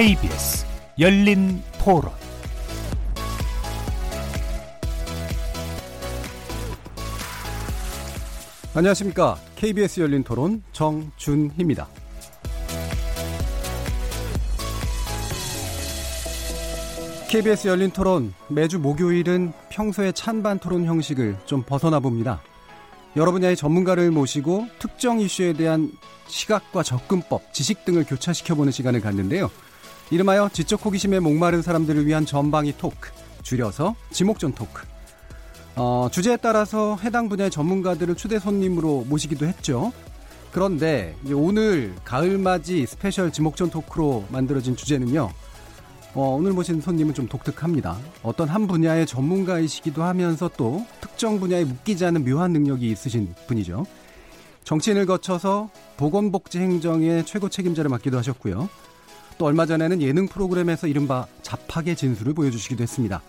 KBS 열린 토론 안녕하십니까. KBS 열린 토론 정준희입니다. KBS 열린 토론 매주 목요일은 평소의 찬반 토론 형식을 좀 벗어나 봅니다. 여러 분야의 전문가를 모시고 특정 이슈에 대한 시각과 접근법, 지식 등을 교차시켜보는 시간을 갖는데요. 이름하여 지적 호기심에 목마른 사람들을 위한 전방위 talk, 줄여서 지목전 talk. 어, 주제에 따라서 해당 분야의 전문가들을 초대 손님으로 모시기도 했죠. 그런데 오늘 가을맞이 special 지목전 talk로 만들어진 주제는요. 어, 오늘 모신 손님은 좀 독특합니다. 어떤 한 분야의 전문가이시기도 하면서 또 특정 분야에 묶이지 않은 묘한 능력이 있으신 분이죠. 정치인을 거쳐서 보건복지행정의 최고 책임자를 맡기도 하셨고요. 또 얼마 전에는 예능 프로그램에서 이른바 잡학의 진수를 보여주시기도 했습니다.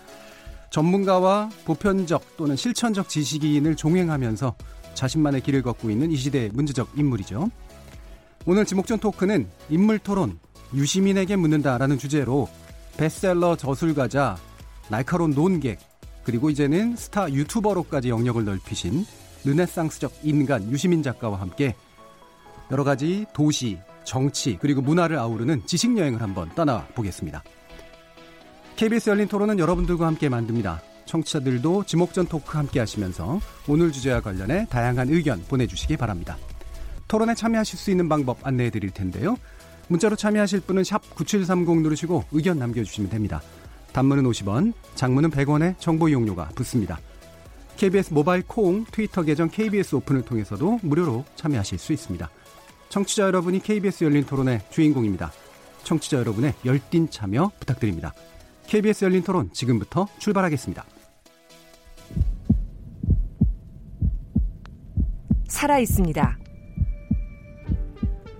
전문가와 보편적 또는 실천적 지식인을 종행하면서 자신만의 길을 걷고 있는 이 시대의 문제적 인물이죠. 오늘 지목전 토크는 인물 토론, 유시민에게 묻는다라는 주제로 베스트셀러 저술가자, 날카로운 논객, 그리고 이제는 스타 유튜버로까지 영역을 넓히신 르네상스적 인간 유시민 작가와 함께 여러 가지 도시, 정치, 그리고 문화를 아우르는 지식 여행을 한번 떠나 보겠습니다. KBS 열린 토론은 여러분들과 함께 만듭니다. 청취자들도 지목전 토크 함께 하시면서 오늘 주제와 관련해 다양한 의견 보내주시기 바랍니다. 토론에 참여하실 수 있는 방법 안내해 드릴 텐데요. 문자로 참여하실 분은 샵9730 누르시고 의견 남겨주시면 됩니다. 단문은 50원, 장문은 100원의 정보 이용료가 붙습니다. KBS 모바일 콩, 트위터 계정 KBS 오픈을 통해서도 무료로 참여하실 수 있습니다. 청취자 여러분이 KBS 열린 토론의 주인공입니다. 청취자 여러분의 열띤 참여 부탁드립니다. KBS 열린 토론 지금부터 출발하겠습니다. 살아 있습니다.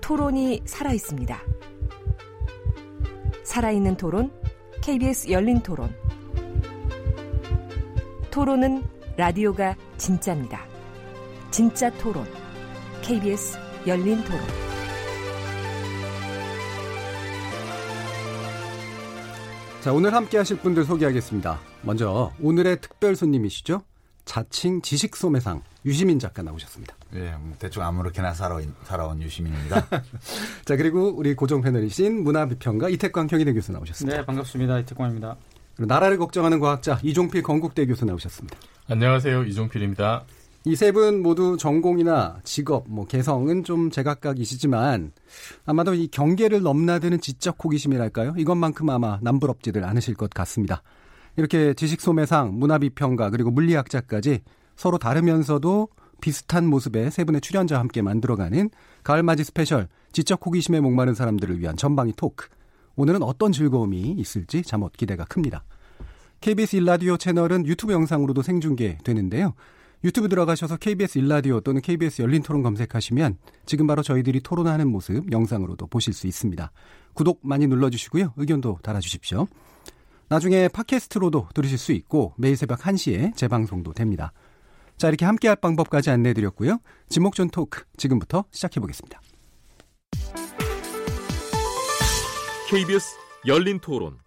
토론이 살아 있습니다. 살아있는 토론, KBS 열린 토론. 토론은 라디오가 진짜입니다. 진짜 토론, KBS 열린 토론. 자, 오늘 함께 하실 분들 소개하겠습니다. 먼저 오늘의 특별 손님이시죠? 자칭 지식 소매상 유시민 작가 나오셨습니다. 예, 대충 아무렇게나 살아온, 살아온 유시민입니다. 자, 그리고 우리 고정 패널이신 문화비평가 이태광 경희대 교수 나오셨습니다. 네, 반갑습니다. 이태광입니다. 그리고 나라를 걱정하는 과학자 이종필 건국대 교수 나오셨습니다. 안녕하세요. 이종필입니다. 이 세 분 모두 전공이나 직업, 뭐 개성은 좀 제각각이시지만 아마도 이 경계를 넘나드는 지적 호기심이랄까요? 이것만큼 아마 남부럽지들 않으실 것 같습니다. 이렇게 지식 소매상, 문화 비평가, 그리고 물리학자까지 서로 다르면서도 비슷한 모습의 세 분의 출연자와 함께 만들어가는 가을맞이 special 지적 호기심에 목마른 사람들을 위한 전방위 talk. 오늘은 어떤 즐거움이 있을지 자못 기대가 큽니다. KBS 1라디오 채널은 유튜브 영상으로도 생중계되는데요. 유튜브 들어가셔서 KBS 1라디오 또는 KBS 열린 토론 검색하시면 지금 바로 저희들이 토론하는 모습 영상으로도 보실 수 있습니다. 구독 많이 눌러주시고요. 의견도 달아주십시오. 나중에 팟캐스트로도 들으실 수 있고 매일 새벽 1시에 재방송도 됩니다. 자, 이렇게 함께할 방법까지 안내해드렸고요. 지목전 토크 지금부터 시작해보겠습니다. KBS 열린 토론.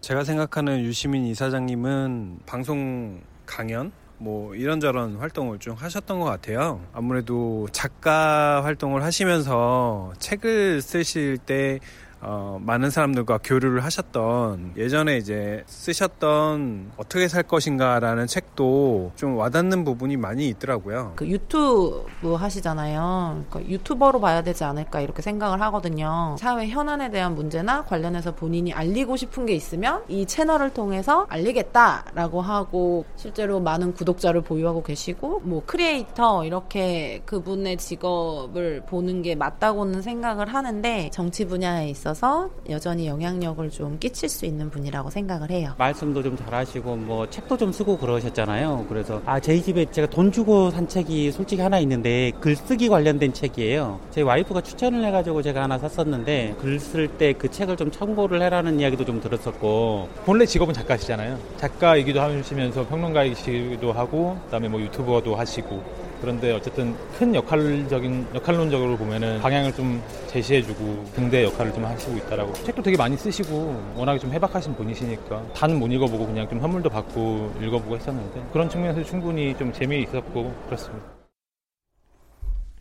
제가 생각하는 유시민 이사장님은 방송 강연 뭐 이런저런 활동을 좀 하셨던 것 같아요. 아무래도 작가 활동을 하시면서 책을 쓰실 때 어, 많은 사람들과 교류를 하셨던 예전에 이제 쓰셨던 어떻게 살 것인가라는 책도 좀 와닿는 부분이 많이 있더라고요. 그 유튜브 하시잖아요. 그러니까 유튜버로 봐야 되지 않을까 이렇게 생각을 하거든요. 사회 현안에 대한 문제나 관련해서 본인이 알리고 싶은 게 있으면 이 채널을 통해서 알리겠다라고 하고 실제로 많은 구독자를 보유하고 계시고 뭐 크리에이터 이렇게 그분의 직업을 보는 게 맞다고는 생각을 하는데 정치 분야에 있어 있어서 여전히 영향력을 좀 끼칠 수 있는 분이라고 생각을 해요. 말씀도 좀 잘하시고 뭐 책도 좀 쓰고 그러셨잖아요. 그래서 아 저희 집에 제가 돈 주고 산 책이 솔직히 하나 있는데 글쓰기 관련된 책이에요. 제 와이프가 추천을 해가지고 제가 하나 샀었는데 글 쓸 때 그 책을 좀 참고를 해라는 이야기도 좀 들었었고 본래 직업은 작가시잖아요. 작가이기도 하시면서 평론가이기도 하고 그다음에 뭐 유튜버도 하시고 그런데 어쨌든 큰 역할적인 역할론적으로 보면은 방향을 좀 제시해주고 등대 역할을 좀 하시고 있다라고 책도 되게 많이 쓰시고 워낙에 좀 해박하신 분이시니까 단못 읽어보고 그냥 좀 선물도 받고 읽어보고 했었는데 그런 측면에서 충분히 좀 재미있었고 그렇습니다.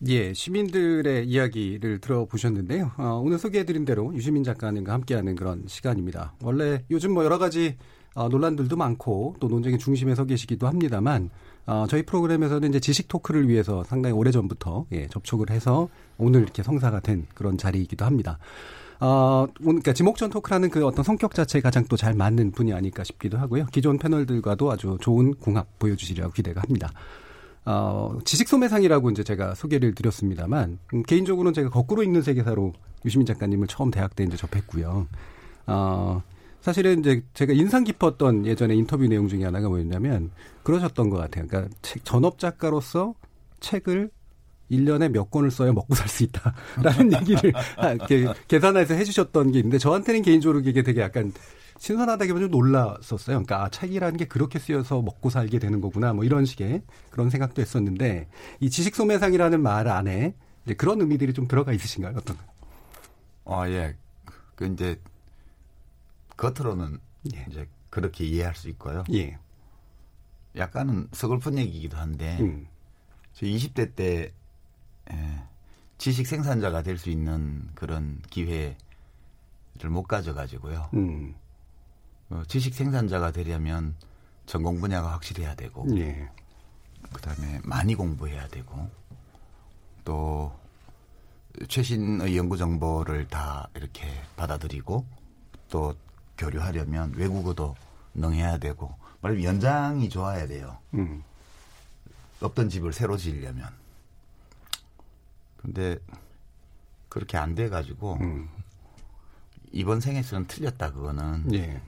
예, 시민들의 이야기를 들어보셨는데요. 어, 오늘 소개해드린 대로 유시민 작가님과 함께하는 그런 시간입니다. 원래 요즘 뭐 여러 가지 어, 논란들도 많고 또 논쟁의 중심에 서 계시기도 합니다만 어, 저희 프로그램에서는 이제 지식 토크를 위해서 상당히 오래 전부터 예, 접촉을 해서 오늘 이렇게 성사가 된 그런 자리이기도 합니다. 어, 그러니까 지목전 토크라는 그 어떤 성격 자체에 가장 또 잘 맞는 분이 아닐까 싶기도 하고요. 기존 패널들과도 아주 좋은 궁합 보여주시리라고 기대가 합니다. 어, 지식 소매상이라고 이제 제가 소개를 드렸습니다만, 음, 개인적으로는 제가 거꾸로 읽는 세계사로 유시민 작가님을 처음 대학 때 이제 접했고요. 어, 사실은 이제 제가 인상 깊었던 예전에 인터뷰 내용 중에 하나가 뭐였냐면, 그러셨던 것 같아요. 그러니까 책, 전업 작가로서 책을 1년에 몇 권을 써야 먹고 살 수 있다. 라는 얘기를 이렇게 계산해서 해주셨던 게 있는데, 저한테는 개인적으로 이게 되게 약간 신선하다기보다 좀 놀랐었어요. 그러니까 아, 책이라는 게 그렇게 쓰여서 먹고 살게 되는 거구나. 뭐 이런 식의 그런 생각도 했었는데 이 지식 소매상이라는 말 안에 이제 그런 의미들이 좀 들어가 있으신가요? 어떤? 어, 예. 그 이제 겉으로는 예. 이제 그렇게 이해할 수 있고요. 예. 약간은 서글픈 얘기이기도 한데 음. 저 20대 때 예, 지식 생산자가 될 수 있는 그런 기회를 못 가져가지고요. 음. 어, 지식 생산자가 되려면 전공 분야가 확실해야 되고 예. 그다음에 많이 공부해야 되고 또 최신의 연구 정보를 다 이렇게 받아들이고 또 교류하려면 외국어도 능해야 되고 말하면 연장이 좋아야 돼요. 음. 없던 집을 새로 지으려면. 근데 그렇게 안 돼 가지고 음. 이번 생에서는 틀렸다 그거는. 예.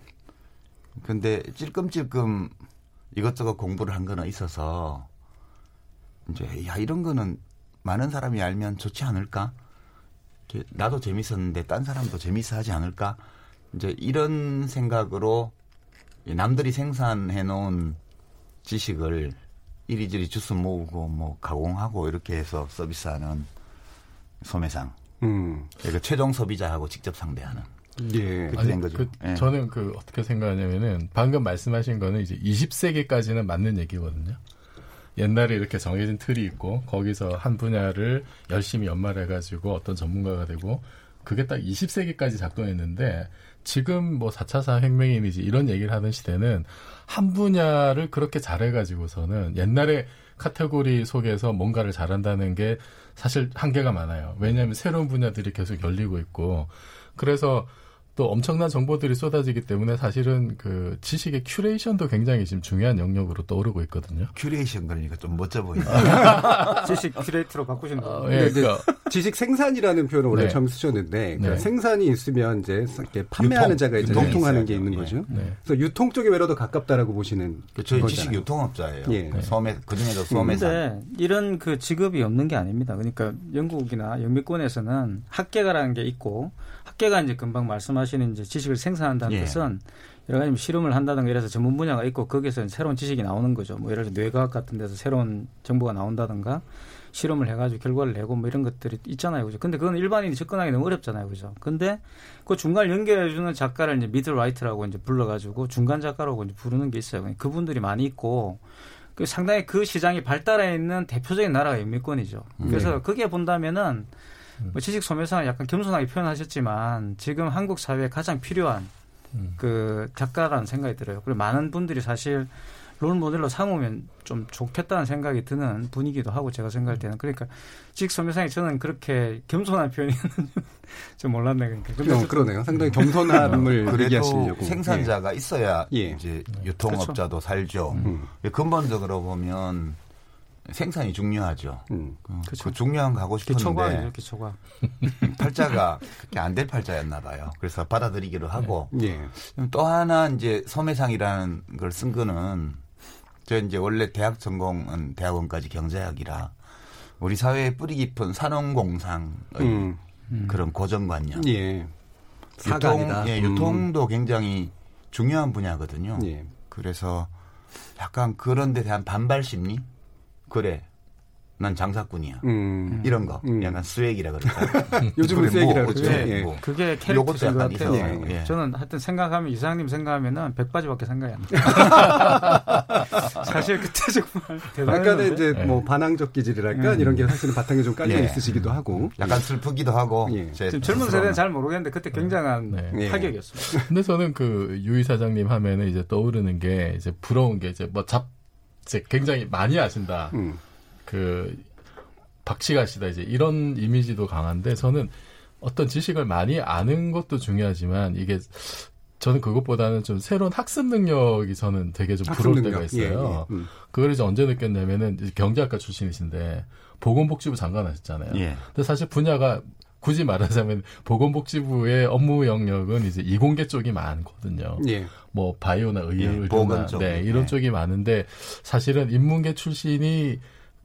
근데 찔끔찔끔 이것저것 공부를 한 거는 있어서 이제 야 이런 거는 많은 사람이 알면 좋지 않을까? 나도 재밌었는데 딴 사람도 재밌어 하지 않을까? 이제 이런 생각으로 이 남들이 생산해 놓은 지식을 이리저리 주스 모으고 뭐 가공하고 이렇게 해서 서비스하는 소매상. 음. 그러니까 최종 소비자하고 직접 상대하는. 예. 그렇게 된 거죠. 그, 예. 저는 그 어떻게 생각하냐면은 방금 말씀하신 거는 이제 20세기까지는 맞는 얘기거든요. 옛날에 이렇게 정해진 틀이 있고 거기서 한 분야를 열심히 연마해 가지고 어떤 전문가가 되고 그게 딱 20세기까지 작동했는데 지금 뭐 4차 산업혁명이니 이런 얘기를 하는 시대는 한 분야를 그렇게 잘해가지고서는 옛날에 카테고리 속에서 뭔가를 잘한다는 게 사실 한계가 많아요. 왜냐하면 새로운 분야들이 계속 열리고 있고 그래서 또 엄청난 정보들이 쏟아지기 때문에 사실은 그 지식의 curation도 굉장히 지금 중요한 영역으로 떠오르고 있거든요. 큐레이션 그러니까 좀 멋져 보인다. 지식 큐레이터로 바꾸신 거. 어, 예, 그러니까 지식 생산이라는 표현을 원래 네. 처음 쓰셨는데 그러니까 네. 생산이 있으면 이제 이렇게 판매하는 유통, 자가 이제 유통하는 게. 있는 예. 거죠. 네. 그래서 유통 쪽에 외로 더 가깝다라고 보시는 그 저희 거잖아요. 지식 유통업자예요. 예. 그 소매 그 중에도 소매상. 근데 이런 그 직업이 없는 게 아닙니다. 그러니까 영국이나 영미권에서는 학계가라는 게 있고 학계가 이제 금방 말씀하 시는 이제 지식을 생산한다는 예. 뜻은 여러 가지 뭐 실험을 한다든가 이래서 전문 분야가 있고 거기서 새로운 지식이 나오는 거죠. 뭐 예를 들어 뇌과학 같은 데서 새로운 정보가 나온다든가 실험을 해가지고 결과를 내고 뭐 이런 것들이 있잖아요. 그죠? 근데 그건 일반인이 접근하기 너무 어렵잖아요. 그죠? 근데 그 중간을 연결해주는 작가를 이제 미들 라이트라고 이제 불러가지고 중간 작가라고 이제 부르는 게 있어요. 그분들이 많이 있고 그 상당히 그 시장이 발달해 있는 대표적인 나라가 영미권이죠. 그래서 그게 본다면은 뭐 지식 소매상을 약간 겸손하게 표현하셨지만 지금 한국 사회에 가장 필요한 음. 그 작가라는 생각이 들어요. 그리고 많은 분들이 사실 롤 모델로 삼으면 좀 좋겠다는 생각이 드는 분위기도 하고 제가 생각할 때는 그러니까 지식 소매상이 저는 그렇게 겸손한 표현이었는지 좀 몰랐네 그러니까. 근데 어, 그러네요. 상당히 겸손함을 그래도 얘기하시려고. 생산자가 있어야 예. 이제 유통업자도 살죠. 음. 근본적으로 보면 생산이 중요하죠. 음. 그. 그 중요한 거 하고 기초과학이죠 싶었는데 기초과학. 팔자가 그렇게 안 될 팔자였나 봐요. 그래서 받아들이기로 하고 예. 또 하나 이제 소매상이라는 걸 쓴 거는 저 이제 원래 대학 전공은 대학원까지 경제학이라 우리 사회의 뿌리 깊은 산업공상의 음. 그런 고정관념, 예. 유통. 예, 음. 유통도 굉장히 중요한 분야거든요. 예. 그래서 약간 그런 데 대한 반발 심리? 그래. 난 장사꾼이야. 음. 이런 거. 음. 약간 수액이라 그럴까. 요즘은 뭐, 그러죠. 어째, 예. 뭐. 그게 요것도 캐릭터인 것 같아요. 있어요. 예. 저는 하여튼 생각하면 이사장님 생각하면은 백바지밖에 생각이 안 나요. 사실 그때 정말 약간의 대단했는데. 이제 네. 뭐 반항적 기질이랄까 음. 이런 게 사실은 바탕에 좀 깔려 예. 있으시기도 하고. 약간 슬프기도 하고. 예. 제 지금 젊은 스스로는. 세대는 잘 모르겠는데 그때 굉장한 네. 예. 타격이었습니다. 근데 저는 그 유이 사장님 하면은 이제 떠오르는 게 이제 부러운 게 이제 뭐 잡, 이제 굉장히 많이 아신다. 음. 그 박치가 씨다 이제 이런 이미지도 강한데 저는 어떤 지식을 많이 아는 것도 중요하지만 이게 저는 그것보다는 좀 새로운 학습 능력이 저는 되게 좀 부러울 능력. 때가 있어요. 예, 예. 음. 그걸 이제 언제 느꼈냐면은 이제 경제학과 출신이신데 보건복지부 장관 하셨잖아요. 예. 근데 사실 분야가 굳이 말하자면 보건복지부의 업무 영역은 이제 이공계 쪽이 많거든요. 예. 뭐 바이오나 의, 예, 보건 쪽이. 네, 이런 네. 쪽이 많은데 사실은 인문계 출신이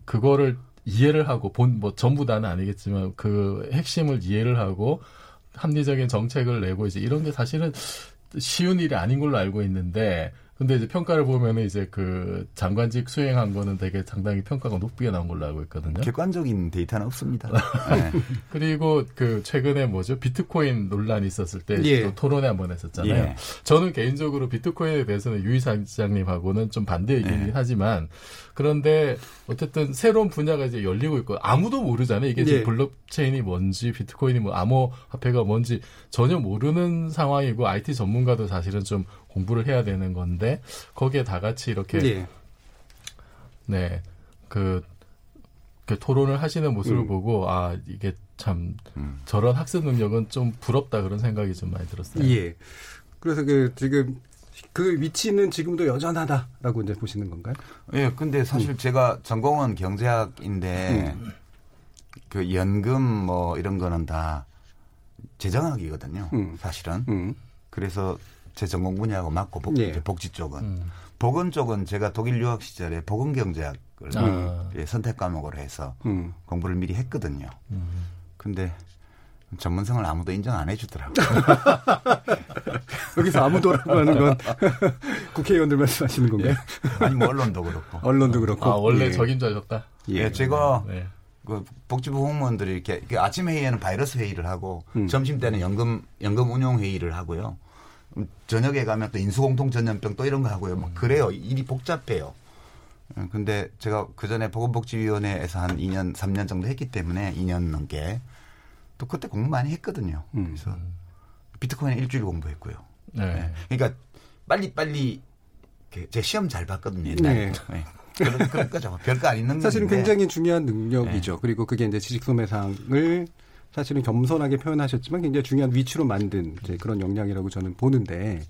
그거를 이해를 하고 본 뭐 전부 다는 아니겠지만 그 핵심을 이해를 하고 합리적인 정책을 내고 이제 이런 게 사실은 쉬운 일이 아닌 걸로 알고 있는데 근데 이제 평가를 보면은 이제 그 장관직 수행한 거는 되게 상당히 평가가 높게 나온 걸로 알고 있거든요. 객관적인 데이터는 없습니다. 네. 그리고 그 최근에 뭐죠 비트코인 논란이 있었을 때 예. 또 토론회 한번 했었잖아요. 예. 저는 개인적으로 비트코인에 대해서는 유이 사장님하고는 좀 반대 의견이긴 예. 하지만 그런데 어쨌든 새로운 분야가 이제 열리고 있고 아무도 모르잖아요. 이게 지금 예. 블록체인이 뭔지 비트코인이 뭐 암호화폐가 뭔지 전혀 모르는 상황이고 IT 전문가도 사실은 좀 공부를 해야 되는 건데 거기에 다 같이 이렇게 예. 네. 그, 그 토론을 하시는 모습을 음. 보고, 아, 이게 참, 음. 저런 학습 능력은 좀 부럽다 그런 생각이 좀 많이 들었어요. 예. 그래서 그 지금 그 위치는 지금도 여전하다라고 이제 보시는 건가요? 예, 근데 사실 제가 전공은 경제학인데 그 연금 뭐 이런 거는 다 재정학이거든요. 음. 사실은. 음. 그래서 제 전공 분야하고 맞고 복, 예. 이제 복지 쪽은 음. 보건 쪽은 제가 독일 유학 시절에 보건 경제학을 아. 예, 선택 과목으로 해서 음. 공부를 미리 했거든요. 음. 근데 전문성을 아무도 인정 안 해주더라고요. 여기서 아무도라고 하는 건 국회의원들 말씀하시는 건가요? 아니 뭐 언론도 그렇고. 언론도 그렇고. 아, 원래 예. 줄 아셨다? 예, 제가 네. 그 복지부 공무원들이 이렇게 그 아침 회의에는 바이러스 회의를 하고 음. 점심 때는 연금 연금 운용 회의를 하고요. 음, 저녁에 가면 또 인수공통 전염병 또 이런 거 하고요. 막 그래요. 일이 복잡해요. 어, 근데 제가 그 전에 보건복지위원회에서 한 2년, 3년 정도 했기 때문에 2년 넘게 또 그때 공부 많이 했거든요. 음. 그래서 비트코인 일주일 공부했고요. 네. 네. 그러니까 빨리 빨리 제 시험 잘 봤거든요. 옛날에. 네. 네. 그런, 그런 거죠. 별거 안 있는 사실은 건데. 굉장히 중요한 능력이죠. 네. 그리고 그게 이제 지식 소매상을 사실은 겸손하게 표현하셨지만 굉장히 중요한 위치로 만든 이제 그런 역량이라고 저는 보는데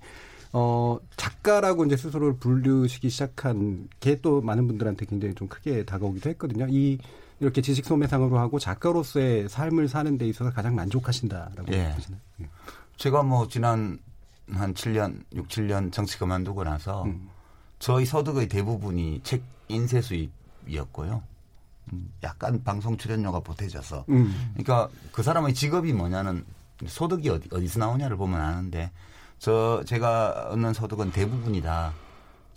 어 작가라고 이제 스스로를 부르시기 시작한 게 또 많은 분들한테 굉장히 좀 크게 다가오기도 했거든요. 이 이렇게 지식 소매상으로 하고 작가로서의 삶을 사는 데 있어서 가장 만족하신다라고 예. 보시나요? 예. 제가 뭐 지난 한 7년, 6, 7년 정치 그만두고 나서 음. 저희 소득의 대부분이 책 인쇄 수입이었고요. 음, 약간 방송 출연료가 보태져서. 음. 그러니까 그 사람의 직업이 뭐냐는 소득이 어디, 어디서 나오냐를 보면 아는데 저 제가 얻는 소득은 대부분이 다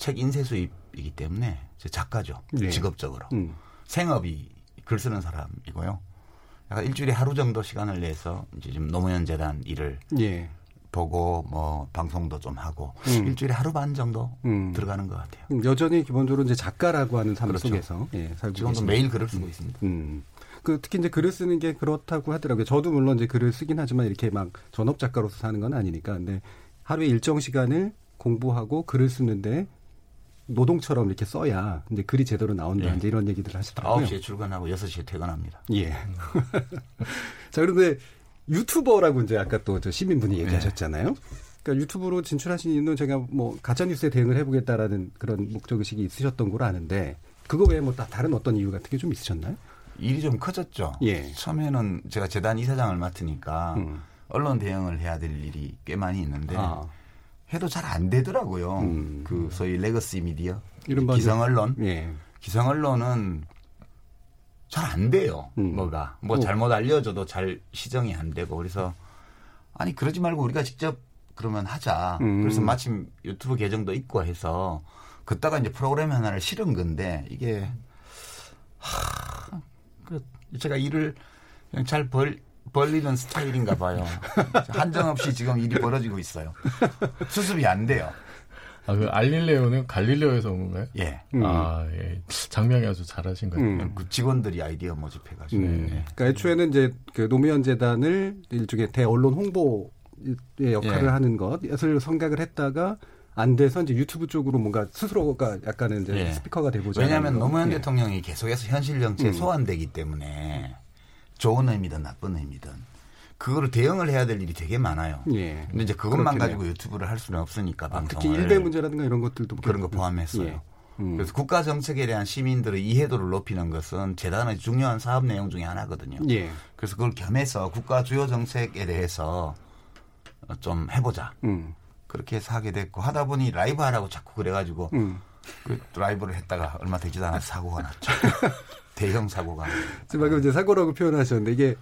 책 인쇄 수입이기 때문에 제 작가죠. 네. 직업적으로. 음. 생업이 글 쓰는 사람이고요. 약간 일주일에 하루 정도 시간을 내서 이제 좀 노무현 재단 일을 예. 보고 뭐 방송도 좀 하고 음. 일주일에 하루 반 정도 음. 들어가는 것 같아요. 음, 여전히 기본적으로 이제 작가라고 하는 삶 그렇죠. 속에서 예, 살고 지금도. 매일 글을 쓰고 있습니다. 음. 그 특히 이제 글을 쓰는 게 그렇다고 하더라고요. 저도 물론 이제 글을 쓰긴 하지만 이렇게 막 전업 작가로서 사는 건 아니니까. 근데 하루에 일정 시간을 공부하고 글을 쓰는데 노동처럼 이렇게 써야 이제 글이 제대로 나온다. 예. 이제 이런 얘기들을 하시더라고요. 9시에 출근하고 6시에 퇴근합니다. 예. 자, 그런데 유튜버라고 이제 아까 또 저 시민분이 얘기하셨잖아요. 그러니까 유튜브로 진출하신 이유는 제가 뭐 가짜 뉴스에 대응을 해보겠다라는 그런 목적 의식이 있으셨던 걸로 아는데 그거 외에 뭐 다- 다른 어떤 이유 같은 게 좀 있으셨나요? 일이 좀 커졌죠. 예. 처음에는 제가 재단 이사장을 맡으니까 음. 언론 대응을 해야 될 일이 꽤 많이 있는데 아. 해도 잘 안 되더라고요. 음. 그 소위 legacy 미디어, 기성 언론, 예. 기성 언론은 잘 안 돼요. 음. 뭐가 뭐 어. 잘못 알려줘도 잘 시정이 안 되고 그래서 아니 그러지 말고 우리가 직접 그러면 하자. 음. 그래서 마침 유튜브 계정도 있고 해서 그따가 이제 프로그램 하나를 실은 건데 이게 하, 그 제가 일을 그냥 잘 벌, 벌리는 스타일인가 봐요. 한정 없이 지금 일이 벌어지고 있어요. 수습이 안 돼요. 아, 그 알릴레오는 갈릴레오에서 온 건가요? 예. 음. 아, 예. 장명이 아주 잘하신 거예요. 음. 그 직원들이 아이디어 모집해가지고. 네. 예. 그러니까 애초에는 이제 그 노무현 재단을 일종의 대언론 홍보의 역할을 예. 하는 것을 생각을 했다가 안 돼서 이제 유튜브 쪽으로 뭔가 스스로가 약간은 이제 예. 스피커가 되고자 왜냐하면 하는 거. 노무현 예. 대통령이 계속해서 현실 정치에 음. 소환되기 때문에 좋은 의미든 나쁜 의미든 그거를 대응을 해야 될 일이 되게 많아요. 예. 근데 이제 그것만. 가지고 유튜브를 할 수는 없으니까 아, 방송을 특히 일배 문제라든가 이런 것들도 그런 거 그- 포함했어요. 예. 음. 그래서 국가 정책에 대한 시민들의 이해도를 높이는 것은 재단의 중요한 사업 내용 중에 하나거든요. 예. 그래서 그걸 겸해서 국가 주요 정책에 대해서 좀 해보자. 음. 그렇게 해서 하게 됐고 하다 보니 라이브 하라고 자꾸 그래가지고 음. 그 라이브를 했다가 얼마 되지도 않아서 사고가 났죠. 대형 사고가. 지금 방금 이제 사고라고 표현하셨는데 이게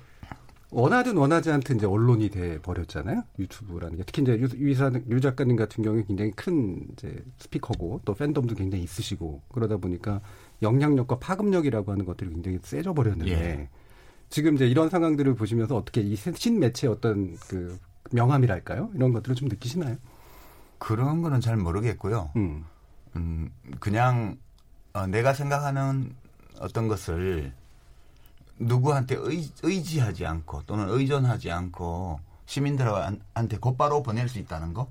원하든 원하지 않든 이제 언론이 돼 버렸잖아요. 유튜브라는 게 특히 이제 유, 유, 이사- 유 작가님 같은 경우에 굉장히 큰 이제 스피커고 또 팬덤도 굉장히 있으시고 그러다 보니까 영향력과 파급력이라고 하는 것들이 굉장히 세져 버렸는데 예. 지금 이제 이런 상황들을 보시면서 어떻게 이 신매체의 어떤 그 명암이랄까요? 이런 것들을 좀 느끼시나요? 그런 거는 잘 모르겠고요. 음. 음, 그냥 어, 내가 생각하는 어떤 것을 누구한테 의, 지하지 않고 또는 의존하지 않고 시민들한테 곧바로 보낼 수 있다는 거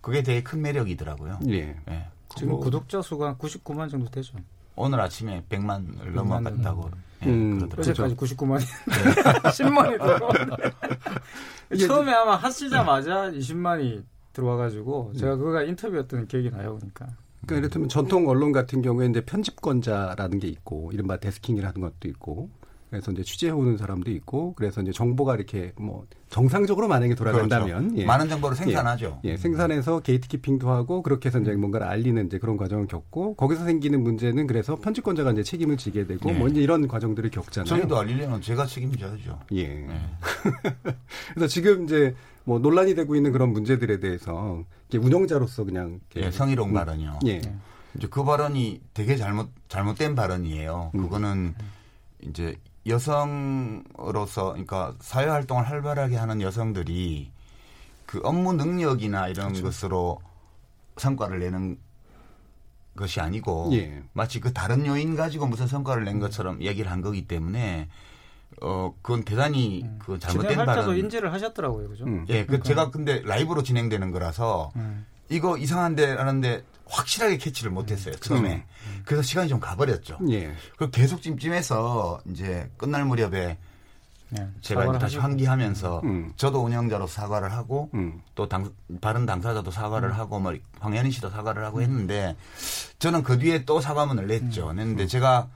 그게 되게 큰 매력이더라고요. 예. 예. 지금 그거 구독자 수가 99만 정도 되죠. 오늘 아침에 100만을 넘어갔다고 예, 음, 그러더라고요. 어제까지 99만이 10만이 들어왔는데 이게 처음에 아마 하시자마자 20만이 들어와가지고 제가 그거가 인터뷰였던 기억이 나요, 그러니까. 그러니까 이를테면 전통 언론 같은 경우에 이제 편집권자라는 게 있고 이른바 데스킹이라는 것도 있고 그래서 이제 취재해 오는 사람도 있고 그래서 이제 정보가 이렇게 뭐 정상적으로 만약에 돌아간다면 그렇죠. 예. 많은 정보를 생산하죠. 예, 생산해서 게이트키핑도 하고 그렇게 해서 이제 뭔가를 알리는 이제 그런 과정을 겪고 거기서 생기는 문제는 그래서 편집권자가 이제 책임을 지게 되고 예. 뭐 이제 이런 과정들을 겪잖아요. 저희도 알리려면 제가 책임져야죠. 예. 예. 그래서 지금 이제 뭐 논란이 되고 있는 그런 문제들에 대해서 운영자로서 그냥 예, 성희롱 음, 발언이요. 예. 이제 그 발언이 되게 잘못 잘못된 발언이에요. 음. 그거는 이제 여성으로서 그러니까 사회 활동을 활발하게 하는 여성들이 그 업무 능력이나 이런 그렇죠. 것으로 성과를 내는 것이 아니고 예. 마치 그 다른 요인 가지고 무슨 성과를 낸 것처럼 얘기를 한 거기 때문에 어 그건 대단히 그 잘못된 발언. 인지를 하셨더라고요, 그죠? 음. 예, 그 제가 근데 라이브로 진행되는 거라서 음. 이거 이상한데 하는데 확실하게 캐치를 못했어요 처음에. 그래서 시간이 좀 가버렸죠. 예. 그 계속 찜찜해서 이제 끝날 무렵에 네, 제가 다시 하시고. 환기하면서 음. 저도 운영자로 사과를 하고 음. 또 당, 바른 당사자도 사과를 하고 뭐 황현희 씨도 사과를 하고 했는데 저는 그 뒤에 또 사과문을 냈죠. 냈는데 제가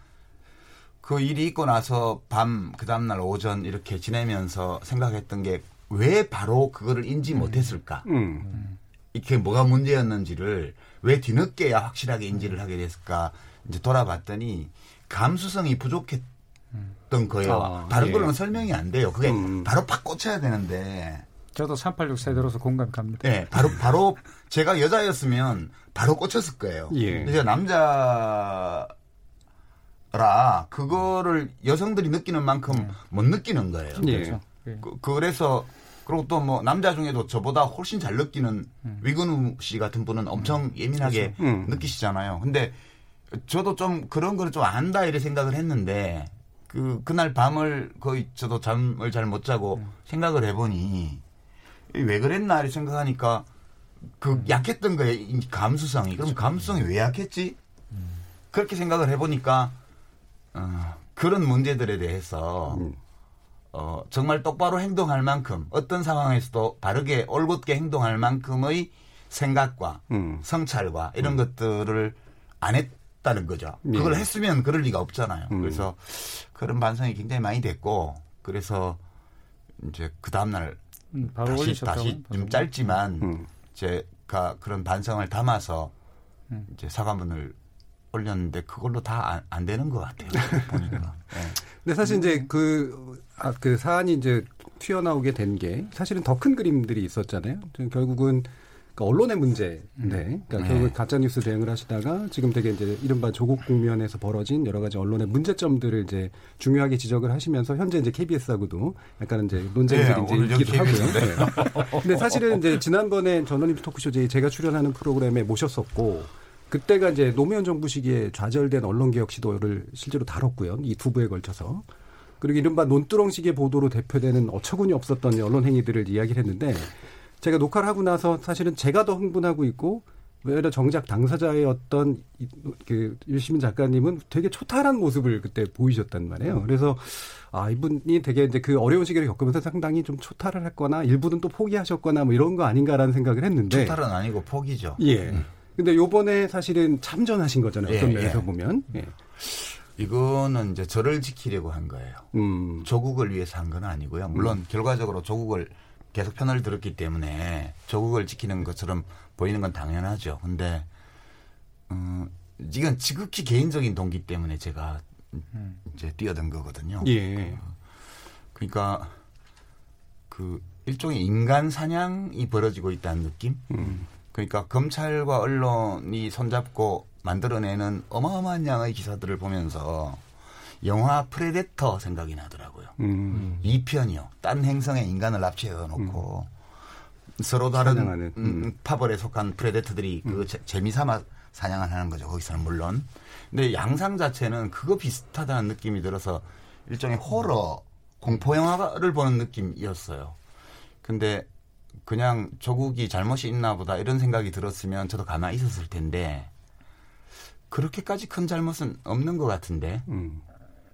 그 일이 있고 나서 밤 그 다음날 오전 이렇게 지내면서 생각했던 게 왜 바로 그거를 인지 못했을까? 음. 이게 뭐가 문제였는지를 왜 뒤늦게야 확실하게 인지를 하게 됐을까 이제 돌아봤더니 감수성이 부족했던 거예요. 아, 다른 예. 걸로는 설명이 안 돼요. 그게 음. 바로 팍 꽂혀야 되는데, 저도 386 세대로서 공감 갑니다. 네, 바로 바로 제가 여자였으면 바로 꽂혔을 거예요. 예. 근데 제가 남자라 그거를 여성들이 느끼는 만큼 못 느끼는 거예요. 예. 그렇죠. 예. 그, 그래서 그리고 또 뭐 남자 중에도 저보다 훨씬 잘 느끼는 음. 위근우 씨 같은 분은 엄청 예민하게 그렇죠. 음. 느끼시잖아요. 근데 저도 좀 그런 거를 좀 안다 이렇게 생각을 했는데 그 그날 밤을 거의 저도 잠을 잘 못 자고 음. 생각을 해보니 왜 그랬나 이렇게 생각하니까 그 음. 약했던 거예요 이 감수성이 그럼 감수성이 왜 약했지 그렇게 생각을 해보니까 어, 그런 문제들에 대해서 음. 어, 정말 똑바로 행동할 만큼 어떤 상황에서도 바르게 올곧게 행동할 만큼의 생각과 음. 성찰과 이런 것들을 안 했다는 거죠. 예. 그걸 했으면 그럴 리가 없잖아요. 음. 그래서 그런 반성이 굉장히 많이 됐고 그래서 이제 그 다음날 음, 바로 다시. 다시 좀 짧지만 음. 제가 그런 반성을 담아서 음. 이제 사과문을 올렸는데 그걸로 다안 되는 것 같아요. 보니까. 예. 근데 사실 이제 그, 아, 그 사안이 이제 튀어나오게 된 게 사실은 더 큰 그림들이 있었잖아요. 좀 결국은 그러니까 언론의 문제인데, 그러니까 네. 결국 가짜 뉴스 대응을 하시다가 지금 되게 이제 이른바 조국 국면에서 벌어진 여러 가지 언론의 문제점들을 이제 중요하게 지적을 하시면서 현재 이제 KBS하고도 약간 이제 논쟁들이 네, 이제 있기도 하고요. 네. 근데 사실은 이제 지난번에 전원님 토크쇼 제 제가 출연하는 프로그램에 모셨었고 그때가 이제 노무현 정부 시기에 좌절된 언론개혁 시도를 실제로 다뤘고요. 이 두 부에 걸쳐서. 그리고 이른바 논두렁식의 보도로 대표되는 어처구니 없었던 언론 행위들을 이야기를 했는데 제가 녹화를 하고 나서 사실은 제가 더 흥분하고 있고 외려 정작 당사자의 어떤 이- 그 유시민 작가님은 되게 초탈한 모습을 그때 보이셨단 말이에요. 그래서 아 이분이 되게 이제 그 어려운 시기를 겪으면서 상당히 좀 초탈을 했거나 일부는 또 포기하셨거나 뭐 이런 거 아닌가라는 생각을 했는데 초탈은 아니고 포기죠. 예. 근데 요번에 사실은 참전하신 거잖아요. 어떤 예, 면에서 예. 보면. 예. 이거는 이제 저를 지키려고 한 거예요. 음. 조국을 위해서 한 건 아니고요. 물론 결과적으로 조국을 계속 편을 들었기 때문에 조국을 지키는 것처럼 보이는 건 당연하죠. 근데 음, 이건 지극히 개인적인 동기 때문에 제가 이제 뛰어든 거거든요. 예. 그러니까 그 일종의 인간 사냥이 벌어지고 있다는 느낌. 음. 그러니까 검찰과 언론이 손잡고 만들어내는 어마어마한 양의 기사들을 보면서 영화 프레데터 생각이 나더라고요. 음. 이 2편이요. 딴 행성에 인간을 납치해 놓고 서로 다른 사냥하는, 음, 음. 파벌에 속한 프레데터들이 그 재- 재미삼아 사냥을 하는 거죠. 거기서는 물론. 근데 양상 자체는 그거 비슷하다는 느낌이 들어서 일종의 호러 공포 영화를 보는 느낌이었어요. 근데 그냥 조국이 잘못이 있나 보다 이런 생각이 들었으면 저도 가만히 있었을 텐데 그렇게까지 큰 잘못은 없는 것 같은데 음.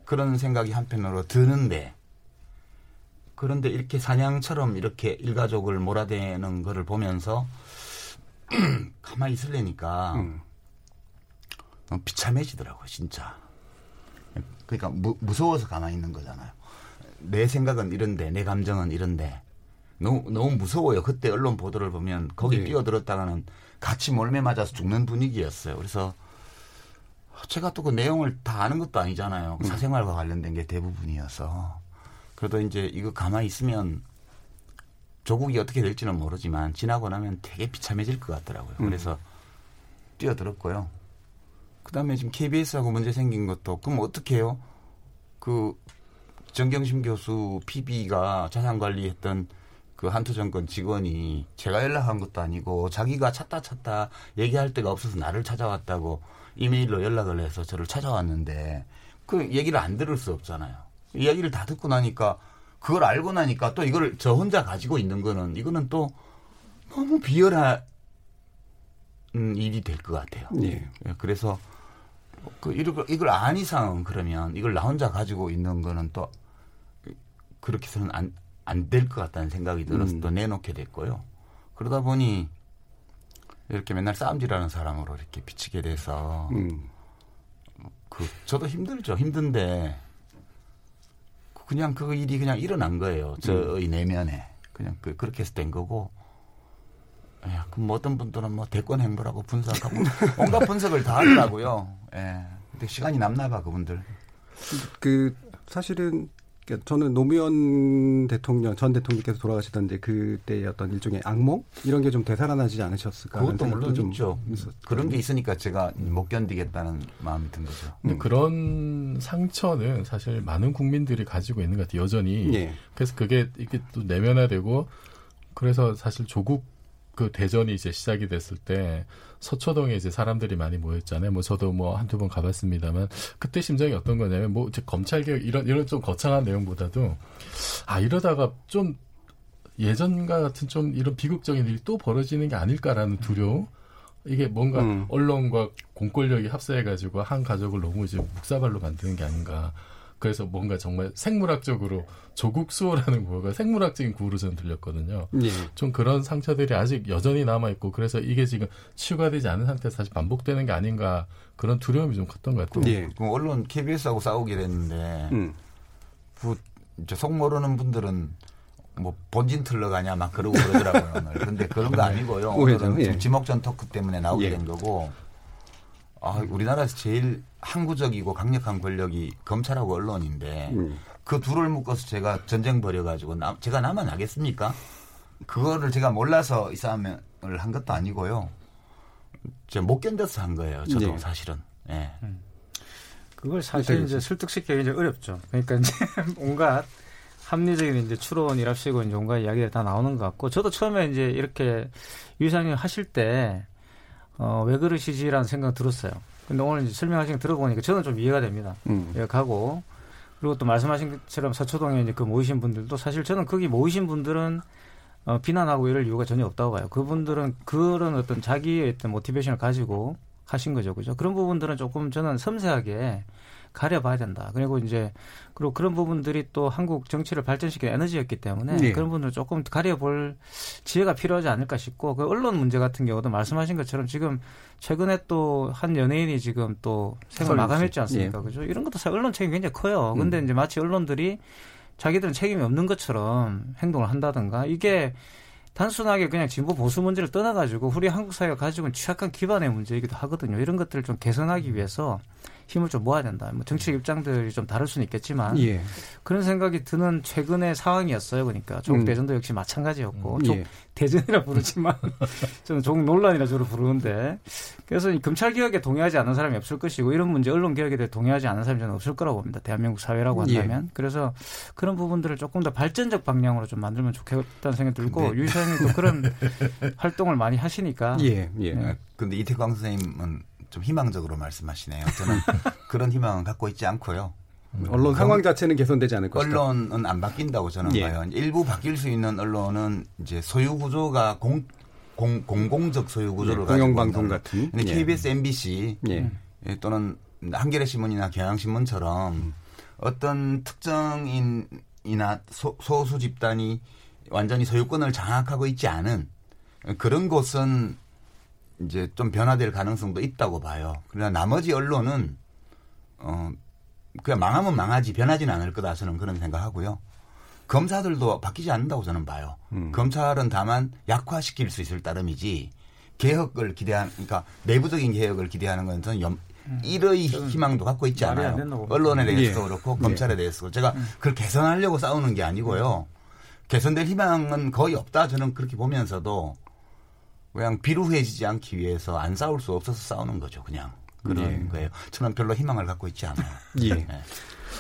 그런 생각이 한편으로 드는데 그런데 이렇게 사냥처럼 이렇게 일가족을 몰아대는 거를 보면서 가만히 있으려니까 음. 너무 비참해지더라고요, 진짜. 그러니까 무, 무서워서 가만히 있는 거잖아요. 내 생각은 이런데, 내 감정은 이런데. 너무, 너무 무서워요. 그때 언론 보도를 보면 거기 네. 뛰어들었다가는 같이 몰매 맞아서 죽는 분위기였어요. 그래서 제가 또 그 내용을 다 아는 것도 아니잖아요. 음. 사생활과 관련된 게 대부분이어서. 그래도 이제 이거 가만히 있으면 조국이 어떻게 될지는 모르지만 지나고 나면 되게 비참해질 것 같더라고요. 음. 그래서 뛰어들었고요. 그다음에 지금 KBS하고 문제 생긴 것도 그럼 어떻게 해요? 그 정경심 교수 PB가 자산 관리했던 그 한투 정권 직원이 제가 연락한 것도 아니고 자기가 찾다 찾다 얘기할 데가 없어서 나를 찾아왔다고 이메일로 연락을 해서 저를 찾아왔는데 그 얘기를 안 들을 수 없잖아요. 이야기를 다 듣고 나니까 그걸 알고 나니까 또 이걸 저 혼자 가지고 있는 거는 이거는 또 너무 비열한 일이 될 것 같아요. 예. 예, 그래서 그 이걸, 이걸 안 이상 그러면 이걸 나 혼자 가지고 있는 거는 또 그렇게 해서는 안 안 될 것 같다는 생각이 들어서 음. 또 내놓게 됐고요. 그러다 보니 이렇게 맨날 싸움질하는 사람으로 이렇게 비치게 돼서 음. 그 저도 힘들죠. 힘든데 그냥 그 일이 그냥 일어난 거예요. 저의 내면에 그냥 그, 그렇게 해서 된 거고. 야, 그럼 뭐 어떤 분들은 뭐 대권 행보라고 분석하고 온갖 분석을 다 하더라고요. 예. 근데 시간이 남나 봐 그분들. 그 사실은 그러니까 저는 노무현 대통령 전 대통령께서 돌아가시던 이제 그때의 어떤 일종의 악몽 이런 게 좀 되살아나지 않으셨을까 그것도 물론 좀 있죠. 있었- 그런 게 있으니까 제가 못 견디겠다는 마음이 든 거죠. 근데 그런 상처는 사실 많은 국민들이 가지고 있는 것 같아요. 여전히. 예. 그래서 그게 이게 또 내면화되고 그래서 사실 조국 그 대전이 이제 시작이 됐을 때 서초동에 이제 사람들이 많이 모였잖아요. 뭐 저도 뭐 한두 번 가봤습니다만 그때 심정이 어떤 거냐면 뭐 이제 검찰 개혁 이런 이런 좀 거창한 내용보다도 아 이러다가 좀 예전과 같은 좀 이런 비극적인 일이 또 벌어지는 게 아닐까라는 두려움. 이게 뭔가 음. 언론과 공권력이 합세해가지고 한 가족을 너무 이제 묵사발로 만드는 게 아닌가. 그래서 뭔가 정말 생물학적으로 조국 수호라는 구호가 생물학적인 구호로 저는 들렸거든요. 예. 좀 그런 상처들이 아직 여전히 남아 있고 그래서 이게 지금 치유가 되지 않은 상태에서 다시 반복되는 게 아닌가 그런 두려움이 좀 컸던 것 같아요. 예. 그 언론 KBS하고 싸우게 됐는데 음. 그 이제 속 모르는 분들은 뭐 본진 틀러 가냐 막 그러고 그러더라고요. 오늘. 근데 그런 거 아니고요. 오해죠. 오늘은 예. 지목전 토크 때문에 나오게 예. 된 거고. 아, 우리나라에서 제일 항구적이고 강력한 권력이 검찰하고 언론인데 음. 그 둘을 묶어서 제가 전쟁 벌여가지고 남- 제가 남아 나겠습니까? 그거를 제가 몰라서 이 싸움을 한 것도 아니고요. 제가 못 견뎌서 한 거예요. 저도 네. 사실은. 예. 그걸 사실 이제 설득시키기 굉장히 어렵죠. 그러니까 이제 온갖 합리적인 이제 추론이랍시고 이제 온갖 이야기가 다 나오는 것 같고 저도 처음에 이제 이렇게 유 이사님 하실 때 어, 왜 그러시지라는 생각 들었어요. 근데 오늘 이제 설명하신 거 들어보니까 저는 좀 이해가 됩니다. 음. 이해가 가고 그리고 또 말씀하신 것처럼 서초동에 이제 그 모이신 분들도 사실 저는 거기 모이신 분들은 어, 비난하고 이럴 이유가 전혀 없다고 봐요. 그분들은 그런 어떤 자기의 어떤 모티베이션을 가지고 하신 거죠. 그죠? 그런 부분들은 조금 저는 섬세하게 가려봐야 된다. 그리고 이제 그리고 그런 부분들이 또 한국 정치를 발전시키는 에너지였기 때문에 네. 그런 부분을 조금 가려볼 지혜가 필요하지 않을까 싶고 그 언론 문제 같은 경우도 말씀하신 것처럼 지금 최근에 또 한 연예인이 지금 또 생을. 마감했지 않습니까? 예. 그죠? 이런 것도 사실 언론 책임이 굉장히 커요. 근데 음. 이제 마치 언론들이 자기들은 책임이 없는 것처럼 행동을 한다든가 이게 단순하게 그냥 진보 보수 문제를 떠나가지고 우리 한국 사회가 가지고 있는 취약한 기반의 문제이기도 하거든요. 이런 것들을 좀 개선하기 위해서 힘을 좀 모아야 된다. 뭐 정치적 입장들이 좀 다를 수는 있겠지만 예. 그런 생각이 드는 최근의 상황이었어요. 그러니까 조국 음. 대전도 역시 마찬가지였고 음, 조- 예. 대전이라 부르지만 저는 조국 논란이라 주로 부르는데 그래서 이 검찰 개혁에 동의하지 않는 사람이 없을 것이고 이런 문제 언론 개혁에 대해 동의하지 않는 사람이 저는 없을 거라고 봅니다. 대한민국 사회라고 예. 한다면 그래서 그런 부분들을 조금 더 발전적 방향으로 좀 만들면 좋겠다는 생각이 들고 근데- 유 이사님도 그런 활동을 많이 하시니까 예, 예. 네. 근데 이태광 선생님은 좀 희망적으로 말씀하시네요. 저는 그런 희망은 갖고 있지 않고요. 언론 상황 자체는 개선되지 않을 것이다. 언론은 안 바뀐다고 저는 예. 봐요. 일부 바뀔 수 있는 언론은 이제 소유 구조가 공, 공 공공적 소유 구조를 예, 공영방송 같은. 근데 예. KBS, MBC 예. 예, 또는 한겨레 신문이나 경향신문처럼 어떤 특정인이나 소, 소수 집단이 완전히 소유권을 장악하고 있지 않은 그런 곳은 이제 좀 변화될 가능성도 있다고 봐요. 그러나 나머지 언론은 어 그냥 망하면 망하지 변하지는 않을 거다 저는 그런 생각하고요. 검사들도 바뀌지 않는다고 저는 봐요. 음. 검찰은 다만 약화시킬 수 있을 따름이지 개혁을 기대한 그러니까 내부적인 개혁을 기대하는 건 저는 염, 이러이 희망도 갖고 있지 음. 않아요. 언론에 대해서도 예. 그렇고 예. 검찰에 대해서도 제가 그걸 개선하려고 싸우는 게 아니고요. 개선될 희망은 거의 없다 저는 그렇게 보면서도 그냥 비루해지지 않기 위해서 안 싸울 수 없어서 싸우는 거죠 그냥 그런 예. 거예요. 저는 별로 희망을 갖고 있지 않아요. 예. 네.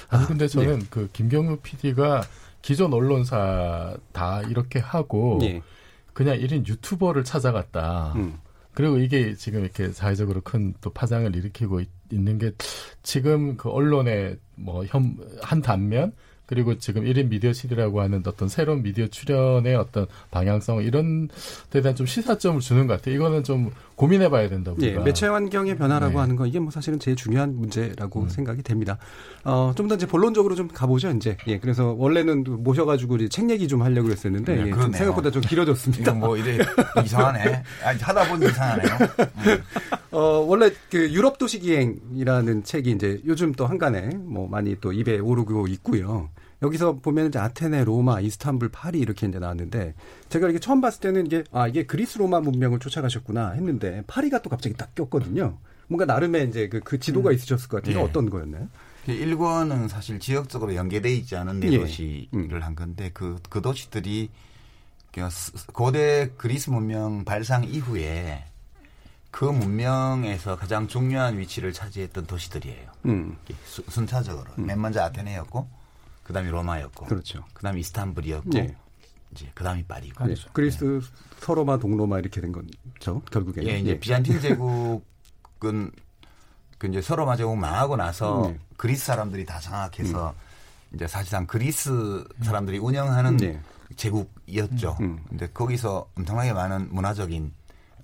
아니 근데 저는 그 김경우 PD가 기존 언론사 다 이렇게 하고 예. 그냥 1인 유튜버를 찾아갔다. 음. 그리고 이게 지금 이렇게 사회적으로 큰 또 파장을 일으키고 있, 는게 지금 그 언론의 뭐한 단면 그리고 지금 1인 미디어실이라고 하는 어떤 새로운 미디어 출연의 어떤 방향성 이런 데 대한 좀 시사점을 주는 것 같아요. 이거는 좀 고민해 봐야 된다고. 예. 매체 환경의 변화라고 네. 하는 거 이게 뭐 사실은 제일 중요한 문제라고 음. 생각이 됩니다. 어, 좀 더 이제 본론적으로 좀 가보죠, 이제. 예, 그래서 원래는 모셔가지고 이제 책 얘기 좀 하려고 했었는데 네, 예, 좀. 생각보다 좀 길어졌습니다. 뭐 이래 이상하네. 아니, 하다 보니 이상하네요. 음. 어, 원래 그 유럽 도시 기행이라는 책이 이제 요즘 또 한간에 뭐 많이 또 입에 오르고 있고요. 여기서 보면 이제 아테네, 로마, 이스탄불, 파리 이렇게 이제 나왔는데 제가 이게 처음 봤을 때는 이게 아, 이게 그리스 로마 문명을 쫓아가셨구나 했는데 파리가 또 갑자기 딱 꼈거든요. 뭔가 나름의 이제 그, 그 지도가 있으셨을 것 같은데 예. 어떤 거였나요? 그 일권은 사실 지역적으로 연계돼 있지 않은 네 예. 도시를 음. 한 건데 그, 그 도시들이 그 스- 고대 그리스 문명 발상 이후에 그 문명에서 가장 중요한 위치를 차지했던 도시들이에요. 음. 순차적으로. 맨 먼저 아테네였고, 그 다음에 로마였고, 그렇죠. 그 다음에 이스탄불이었고, 예. 이제 그 다음이 파리고. 네. 그리스 서로마 동로마 이렇게 된 거죠. 결국에. 예, 이제 비잔틴 제국은 그 이제 서로마 제국 망하고 나서 네. 그리스 사람들이 다 장악해서 이제 사실상 그리스 사람들이 운영하는 네. 제국이었죠. 음. 근데 거기서 엄청나게 많은 문화적인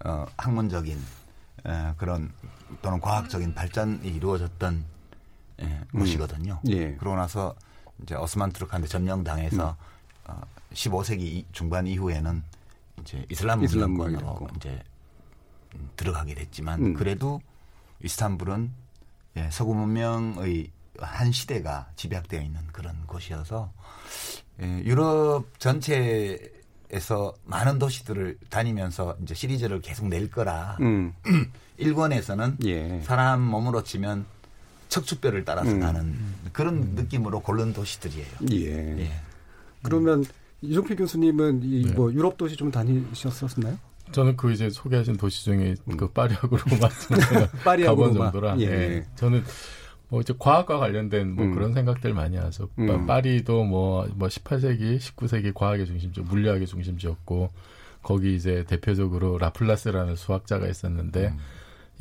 어 학문적인 에, 그런 또는 과학적인 발전이 이루어졌던 예, 곳이거든요. 예. 그러고 나서 이제 오스만 투르크한테 점령당해서 음. 어, 15세기 이- 중반 이후에는 이제 이슬람 문명권으로. 이제 음, 들어가게 됐지만 음. 그래도 이스탄불은 예, 서구 문명의 한 시대가 집약되어 있는 그런 곳이어서 예, 유럽 전체에서 많은 도시들을 다니면서 이제 시리즈를 계속 낼 거라 음. 일권에서는 예. 사람 몸으로 치면 척추뼈를 따라서 음. 가는 그런 느낌으로 고른 도시들이에요. 예. 예. 그러면 이종필 교수님은 이 네. 뭐 유럽 도시 좀 다니셨었나요? 저는 그 이제 소개하신 도시 중에 그 파리하고로 맞춤 파리하고로마. 가본 정도라. 예. 예. 저는 뭐 이제 과학과 관련된 뭐 음. 그런 생각들 많이 하죠. 음. 파- 파리도 뭐, 뭐 18세기, 19세기 과학의 중심지, 물리학의 중심지였고 거기 이제 대표적으로 라플라스라는 수학자가 있었는데 음.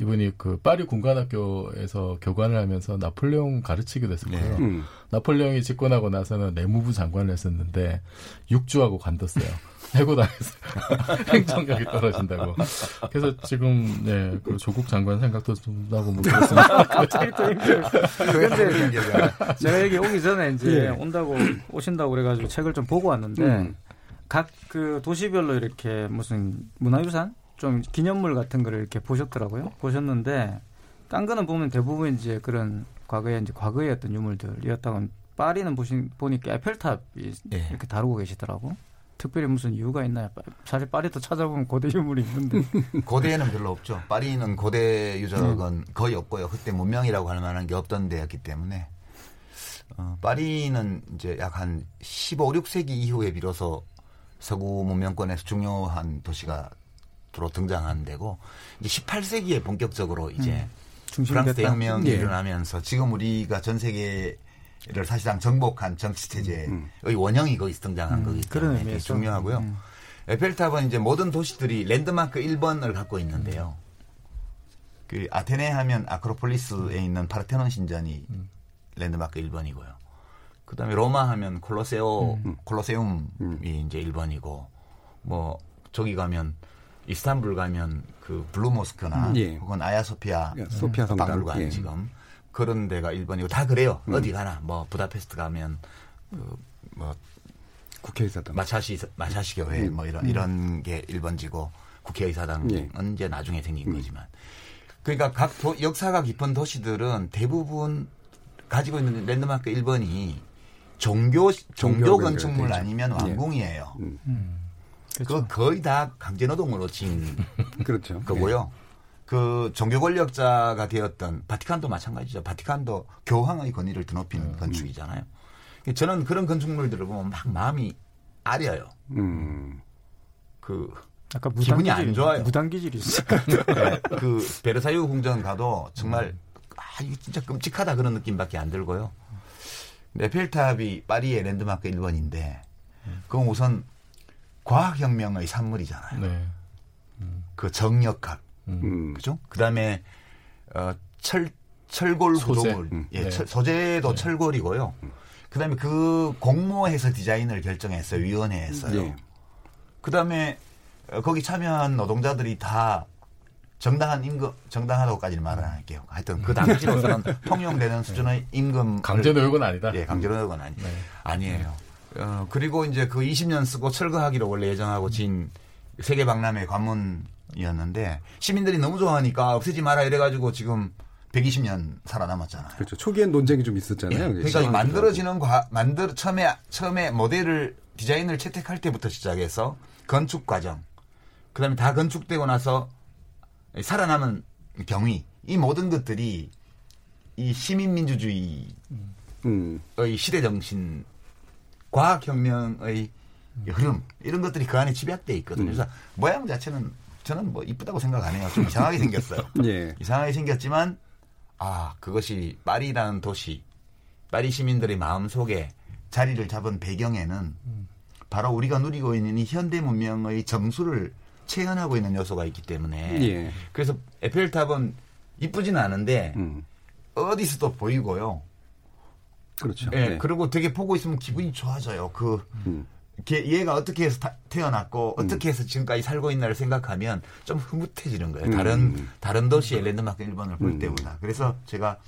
이분이 그 파리 군관학교에서 교관을 하면서 나폴레옹 가르치기도 거예요. 네. 음. 나폴레옹이 집권하고 나서는 내무부 장관을 했었는데 육주하고 관뒀어요. 해고당했어요. 행정력이 떨어진다고. 그래서 지금 네, 그 조국 장관 생각도 좀 나고 뭐 그렇습니다. 갑자기 또 힘들어요. 근데 제가 여기 오기 전에 이제 예. 온다고 오신다고 그래가지고 책을 좀 보고 왔는데 음. 각그 도시별로 이렇게 무슨 문화유산 좀 기념물 같은 거를 이렇게 보셨더라고요. 보셨는데 딴 거는 보면 대부분 이제 그런 과거에 이제 과거의 어떤 유물들이었다고 파리는 보신 보니까 에펠탑이 예. 이렇게 다루고 계시더라고. 특별히 무슨 이유가 있나요? 파- 사실 파리도 찾아보면 고대 유물이 있는데 고대에는 별로 없죠. 파리는 고대 유적은 거의 없고요. 그때 문명이라고 할 만한 게 없던 데였기 때문에 어, 파리는 이제 약 한 15, 16세기 이후에 비로소 서구 문명권에서 중요한 도시가 주로 등장한 데고 이제 18세기에 본격적으로 이제 중심이 프랑스. 대혁명이 예. 일어나면서 지금 우리가 전 세계를 사실상 정복한 정치 체제의 원형이 거기서 등장한 거기 음. 그런 때문에 되게. 중요하고요. 음. 에펠탑은 이제 모든 도시들이 랜드마크 1번을 갖고 있는데요. 그 아테네 하면 아크로폴리스에 있는 파르테논 신전이 랜드마크 1번이고요. 그다음에 로마 하면 콜로세오 콜로세움이 이제 1번이고 뭐 저기 가면 이스탄불 가면 그 블루 모스크나 예. 혹은 아야소피아 예, 소피아 성당. 박물관 예. 지금 그런 데가 1번이고 다 그래요. 어디 가나 뭐 부다페스트 가면 그뭐 국회의사당. 마차시 마차시 교회 뭐 이런 이런 게 1번지고 국회의사당은 예. 이제 나중에 생긴 거지만 그러니까 각 도- 역사가 깊은 도시들은 대부분 가지고 있는 랜드마크 1번이 종교 종교 종교 건축물. 아니면 예. 왕궁이에요. 그렇죠. 그 거의 다 강제노동으로 지은 그렇죠. 거고요. 그 종교 권력자가 되었던 바티칸도 마찬가지죠. 바티칸도 교황의 권위를 드높인 건축이잖아요. 저는 그런 건축물들을 보면 막 마음이 아려요. 예. 음. 그, 아까 기분이 안 좋아요. 무당기질이 있어. 네, 그 베르사유 궁전 가도 정말 아 이게 진짜 끔찍하다 그런 느낌밖에 안 들고요. 에펠탑이 파리의 랜드마크 1번인데 그건 우선 과학혁명의 산물이잖아요. 네. 그 정력학 음. 그죠? 그다음에 어, 철 철골 소재. 구조물, 음. 예, 네. 철- 소재도 철골이고요. 그다음에 그 공모해서 디자인을 결정했어요. 위원회에서요. 예. 그다음에 어, 거기 참여한 노동자들이 다 정당한 임금, 정당하다고까지는 말은 안 할게요. 하여튼 그 당시로서는 통용되는 수준의 임금 강제 노역은 아니다. 예, 강제 노역은 아니, 네. 아니에요. 어, 그리고 이제 그 20년 쓰고 철거하기로 원래 예정하고 진 세계 박람회 관문이었는데 시민들이 너무 좋아하니까 없애지 마라 이래가지고 지금 120년 살아남았잖아요. 그렇죠. 초기엔 논쟁이 좀 있었잖아요. 예, 그러니까 만들어지는 과 만들 처음에 처음에 모델을 디자인을 채택할 때부터 시작해서 건축 과정, 그다음에 다 건축되고 나서 살아남은 경위 이 모든 것들이 이 시민민주주의의. 음. 시대 정신, 과학혁명의 흐름 이런 것들이 그 안에 집약돼 있거든요. 그래서 모양 자체는 저는 뭐 이쁘다고 생각 안 해요. 좀 이상하게 생겼어요. 예. 이상하게 생겼지만 아 그것이 파리라는 도시 파리 시민들의 마음 속에 자리를 잡은 배경에는 바로 우리가 누리고 있는 이 현대 문명의 정수를 체현하고 있는 요소가 있기 때문에 예. 그래서 에펠탑은 이쁘지는 않은데 음. 어디서도 보이고요. 그렇죠. 예, 네. 그리고 되게 보고 있으면 기분이 좋아져요. 그 음. 걔- 얘가 어떻게 해서 타- 태어났고 음. 어떻게 해서 지금까지 살고 있나를 생각하면 좀 흐뭇해지는 거예요. 음. 다른 다른 도시의 랜드마크 1번을 볼 음. 때보다. 그래서 제가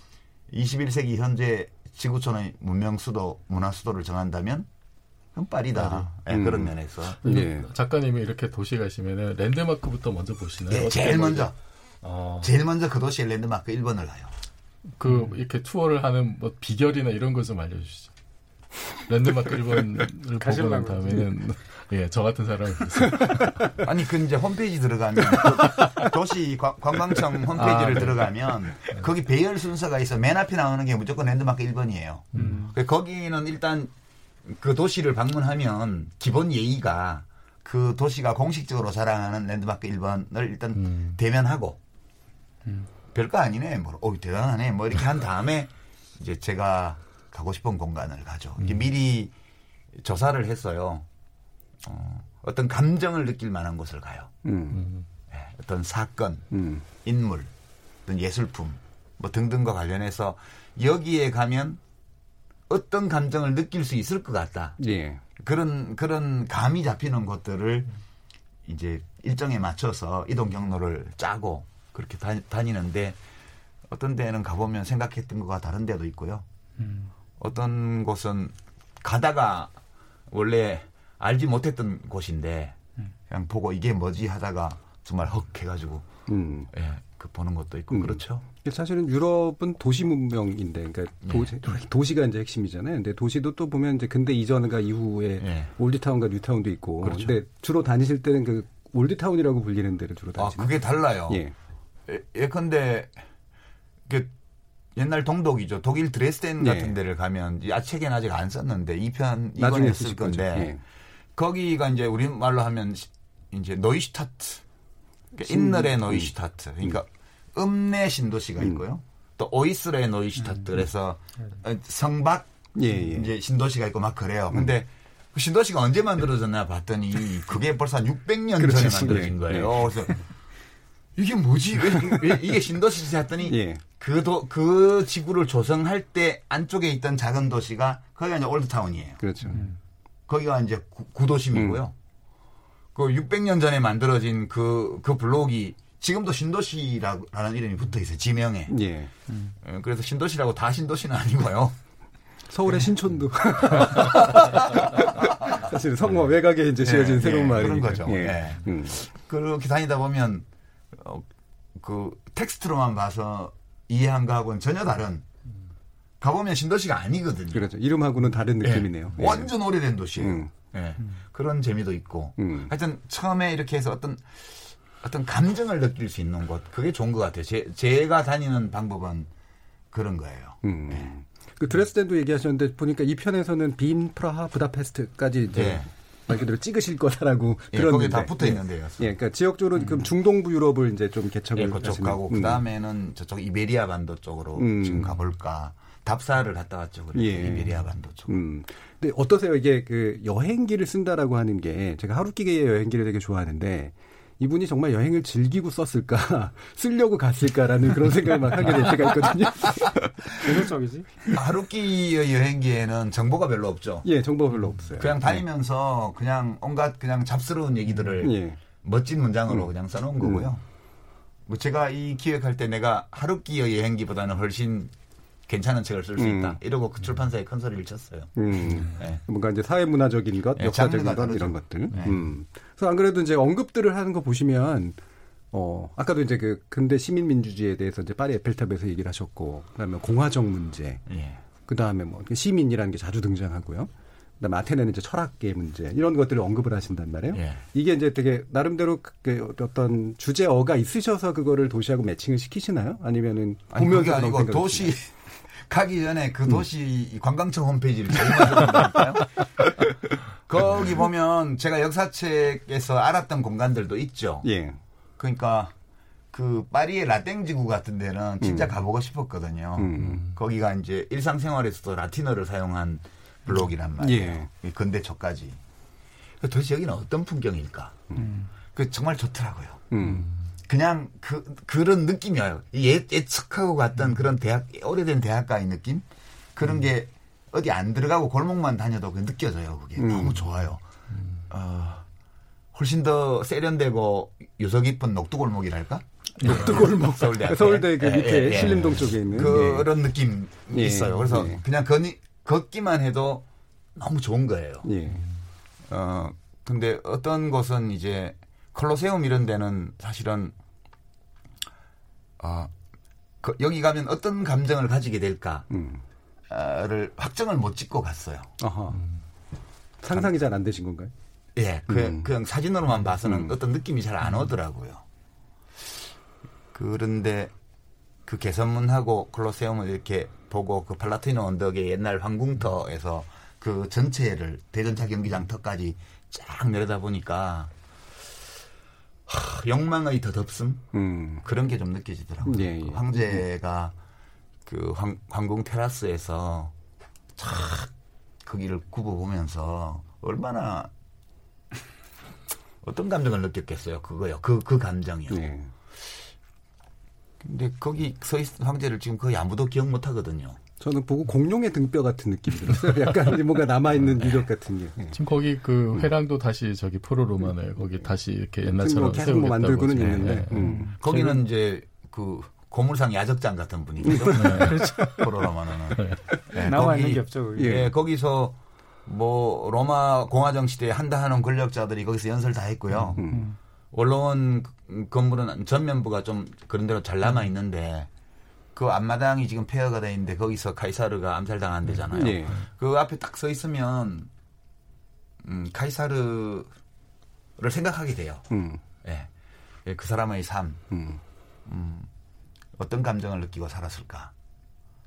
21세기 현재 지구촌의 문명 수도, 문화 수도를 정한다면 그럼 파리다. 예, 음. 그런 면에서. 예. 작가님이 이렇게 도시 가시면은 랜드마크부터 먼저 보시나요? 예, 어떻게 제일? 먼저 어, 제일 먼저 그 도시의 랜드마크 1번을 가요. 그 이렇게 투어를 하는 뭐 비결이나 이런 것 좀 알려주시죠. 랜드마크 1번을 보고 난. 다음에는 예, 저 같은 있어요. 아니 그 이제 홈페이지 들어가면 도- 도시 관- 관광청 홈페이지를 아, 네. 들어가면 거기 배열 순서가 있어 맨 앞에 나오는 게 무조건 랜드마크 1번이에요. 음. 거기는 일단 그 도시를 방문하면 기본 예의가 그 도시가 공식적으로 자랑하는 랜드마크 1번을 일단 음. 대면하고 별거 아니네. 뭐, 어 대단하네. 뭐 이렇게 한 다음에 이제 제가 가고 싶은 공간을 가죠. 이게 미리 조사를 했어요. 어, 어떤 감정을 느낄 만한 곳을 가요. 음. 예, 어떤 사건, 음. 인물, 어떤 예술품 뭐 등등과 관련해서 여기에 가면 어떤 감정을 느낄 수 있을 것 같다. 예. 그런 그런 감이 잡히는 곳들을 이제 일정에 맞춰서 이동 경로를 짜고 그렇게 다니, 다니 는데 어떤 데는 가보면 생각했던 것과 다른 데도 있고요. 어떤 곳은 가다가 원래 알지 못했던 곳인데 그냥 보고 이게 뭐지 하다가 정말 헉 해가지고 음. 예, 그 보는 것도 있고 음. 그렇죠. 사실은 유럽은 도시 문명인데, 그러니까 예. 도시, 도시가 이제 핵심이잖아요. 근데 도시도 또 보면 이제 근대 이전과 이후에 예. old town과 뉴타운도 있고. 그렇죠. 근데 주로 다니실 때는 그 old town이라고 불리는 데를 주로 아 다니시나요? 그게 달라요. 예. 예, 예컨대 그 옛날 동독이죠. 독일 드레스덴 예. 같은 데를 가면 이 아, 책에는 아직 안 썼는데 2편 이번에 쓸. 건데 예. 거기가 이제 우리 말로 하면 시- 이제 Neustadt 그러니까 신- Innere Neustadt 그러니까 음 내 신도시가 음. 있고요. 또 Äußere Neustadt 그래서 어, 성 밖 예, 예. 이제 신도시가 있고 막 그래요. 근데 그 신도시가 언제 만들어졌나 봤더니 그게 벌써 한 600년 그렇죠. 전에 만들어진 예, 거예요. 그래서 이게 뭐지? 왜, 왜 이게 신도시지 했더니 예. 그, 도, 그 지구를 조성할 때 안쪽에 있던 작은 도시가 거기가 이제 old town이에요. 그렇죠. 거기가 이제 구, 구도심이고요. 그 600년 전에 만들어진 그, 그 블록이 지금도 신도시라는 이름이 붙어 있어요. 지명에. 예. 예, 그래서 신도시라고 다 신도시는 아니고요. 서울의 신촌도. 사실 성모 외곽에 이제 지어진 예, 새로운 예, 마을이니까. 그런 거죠. 예. 음. 그렇게 다니다 보면 어, 그 텍스트로만 봐서 이해한 거하고는 전혀 다른 가보면 신도시가 아니거든요. 그렇죠. 이름하고는 다른 예. 느낌이네요. 예. 완전 오래된 도시예요. 음. 예. 그런 재미도 있고. 음. 하여튼 처음에 이렇게 해서 어떤 어떤 감정을 느낄 수 있는 곳 그게 좋은 것 같아요. 제, 제가 다니는 방법은 그런 거예요. 음. 그 드레스덴도 얘기하셨는데 보니까 이 편에서는 빈, 프라하, 부다페스트까지 이제 예. 말 그대로 찍으실 거다라고 예, 들었는데. 거기 다 붙어 있는데요. 예, 그러니까 지역적으로 그럼 중동부 유럽을 이제 좀 개척을 예, 그쪽 가고 음. 그 다음에는 저쪽 이베리아 반도 쪽으로 음. 지금 가볼까. 답사를 갔다 왔죠. 그래서 예. 이베리아 반도 쪽. 음. 근데 어떠세요? 이게 그 여행기를 쓴다라고 하는 게 제가 하루끼기의 여행기를 되게 좋아하는데 이분이 정말 여행을 즐기고 썼을까 쓰려고 갔을까라는 그런 생각을 막 하게 될 때가 있거든요. 어느 쪽이지? 하루키의 여행기에는 정보가 별로 없죠. 예, 정보가 별로 없어요. 그냥 다니면서 그냥 온갖 그냥 잡스러운 얘기들을 예. 멋진 문장으로 음. 그냥 써놓은 거고요. 뭐 제가 이 기획할 때 내가 하루키의 여행기보다는 훨씬 괜찮은 책을 쓸수 음. 있다. 이러고 그 출판사에 큰 소리를 쳤어요. 음. 네. 뭔가 이제 사회문화적인 것, 예, 역사적인 것 다르죠. 이런 것들. 네. 음. 그래서 안 그래도 이제 언급들을 하는 거 보시면 어 아까도 이제 그 근대 시민 민주주의에 대해서 이제 파리 에펠탑에서 얘기를 하셨고 그다음에 공화적 문제, 예. 그다음에 뭐 시민이라는 게 자주 등장하고요. 그다음에 아테네는 이제 철학계 문제 이런 것들을 언급을 하신단 말이에요. 예. 이게 이제 되게 나름대로 그 어떤 주제어가 있으셔서 그거를 도시하고 매칭을 시키시나요? 아니면은 아니 그게 아니고 도시? 가기 전에 그 도시 관광청 홈페이지를 본다니까요. 거기 보면 제가 역사책에서 알았던 공간들도 있죠. 예. 그러니까 그 파리의 라땡 지구 같은 데는 진짜 가보고 싶었거든요. 음. 거기가 이제 일상생활에서도 라틴어를 사용한 블록이란 말이에요. 예. 이 근대 초까지. 그 도대체 여기는 어떤 풍경일까? 그 정말 좋더라고요. 음. 그냥 그 그런 느낌이 와요. 예, 예측하고 갔던 그런 대학 오래된 대학가의 느낌 그런 게 어디 안 들어가고 골목만 다녀도 그 느껴져요. 그게 음. 너무 좋아요. 어, 훨씬 더 세련되고 유서 깊은 녹두골목이랄까? 녹두골목 서울대. 서울대 그 예, 밑에 예, 예. 신림동 쪽에 있는 그런 느낌이 예. 있어요. 그래서 예. 그냥 걷니, 걷기만 해도 너무 좋은 거예요. 예. 예. 어, 근데 어떤 곳은 이제 콜로세움 이런 데는 사실은 어, 그 여기 가면 어떤 감정을 가지게 될까를 음. 확정을 못 짓고 갔어요. 아하. 상상이 잘 안 되신 건가요? 예, 그, 음. 그냥 사진으로만 봐서는 음. 어떤 느낌이 잘 안 오더라고요. 그런데 그 개선문하고 콜로세움을 이렇게 보고 그 팔라티노 언덕의 옛날 황궁터에서 그 전체를 대전차 경기장 턱까지 쫙 내려다 보니까 하, 욕망의 덧없음 음. 그런 게 좀 느껴지더라고요. 예, 예. 그 황제가 그 황, 황궁 테라스에서 쫙 거기를 굽어보면서 얼마나 어떤 감정을 느꼈겠어요. 그거요. 그, 그 감정이요. 네. 근데 거기 서 있, 황제를 지금 거의 아무도 기억 못 하거든요. 저는 보고 공룡의 등뼈 같은 느낌이 들었어요. 약간 뭔가 남아있는 유적 같은 게. 예. 지금 거기 그 회랑도 다시 저기 프로로마네 거기 다시 이렇게 옛날처럼 뭐 계속 뭐 세우겠다고 만들고는 지금. 있는데. 예, 예. 음. 거기는 이제 그 고물상 야적장 같은 분위기죠. 포로로마는. 네, 나와 거기- 있는 게 없죠. 그게. 예, 거기서 뭐 로마 공화정 시대에 한다 하는 권력자들이 거기서 연설 다 했고요. 음. 원로원 건물은 전면부가 좀 그런 대로 잘 남아 있는데 그 앞마당이 지금 폐허가 돼 있는데 거기서 카이사르가 암살당한 데잖아요. 예. 그 앞에 딱 서 있으면 음, 카이사르를 생각하게 돼요. 음. 예. 예, 그 사람의 삶, 음. 음, 어떤 감정을 느끼고 살았을까.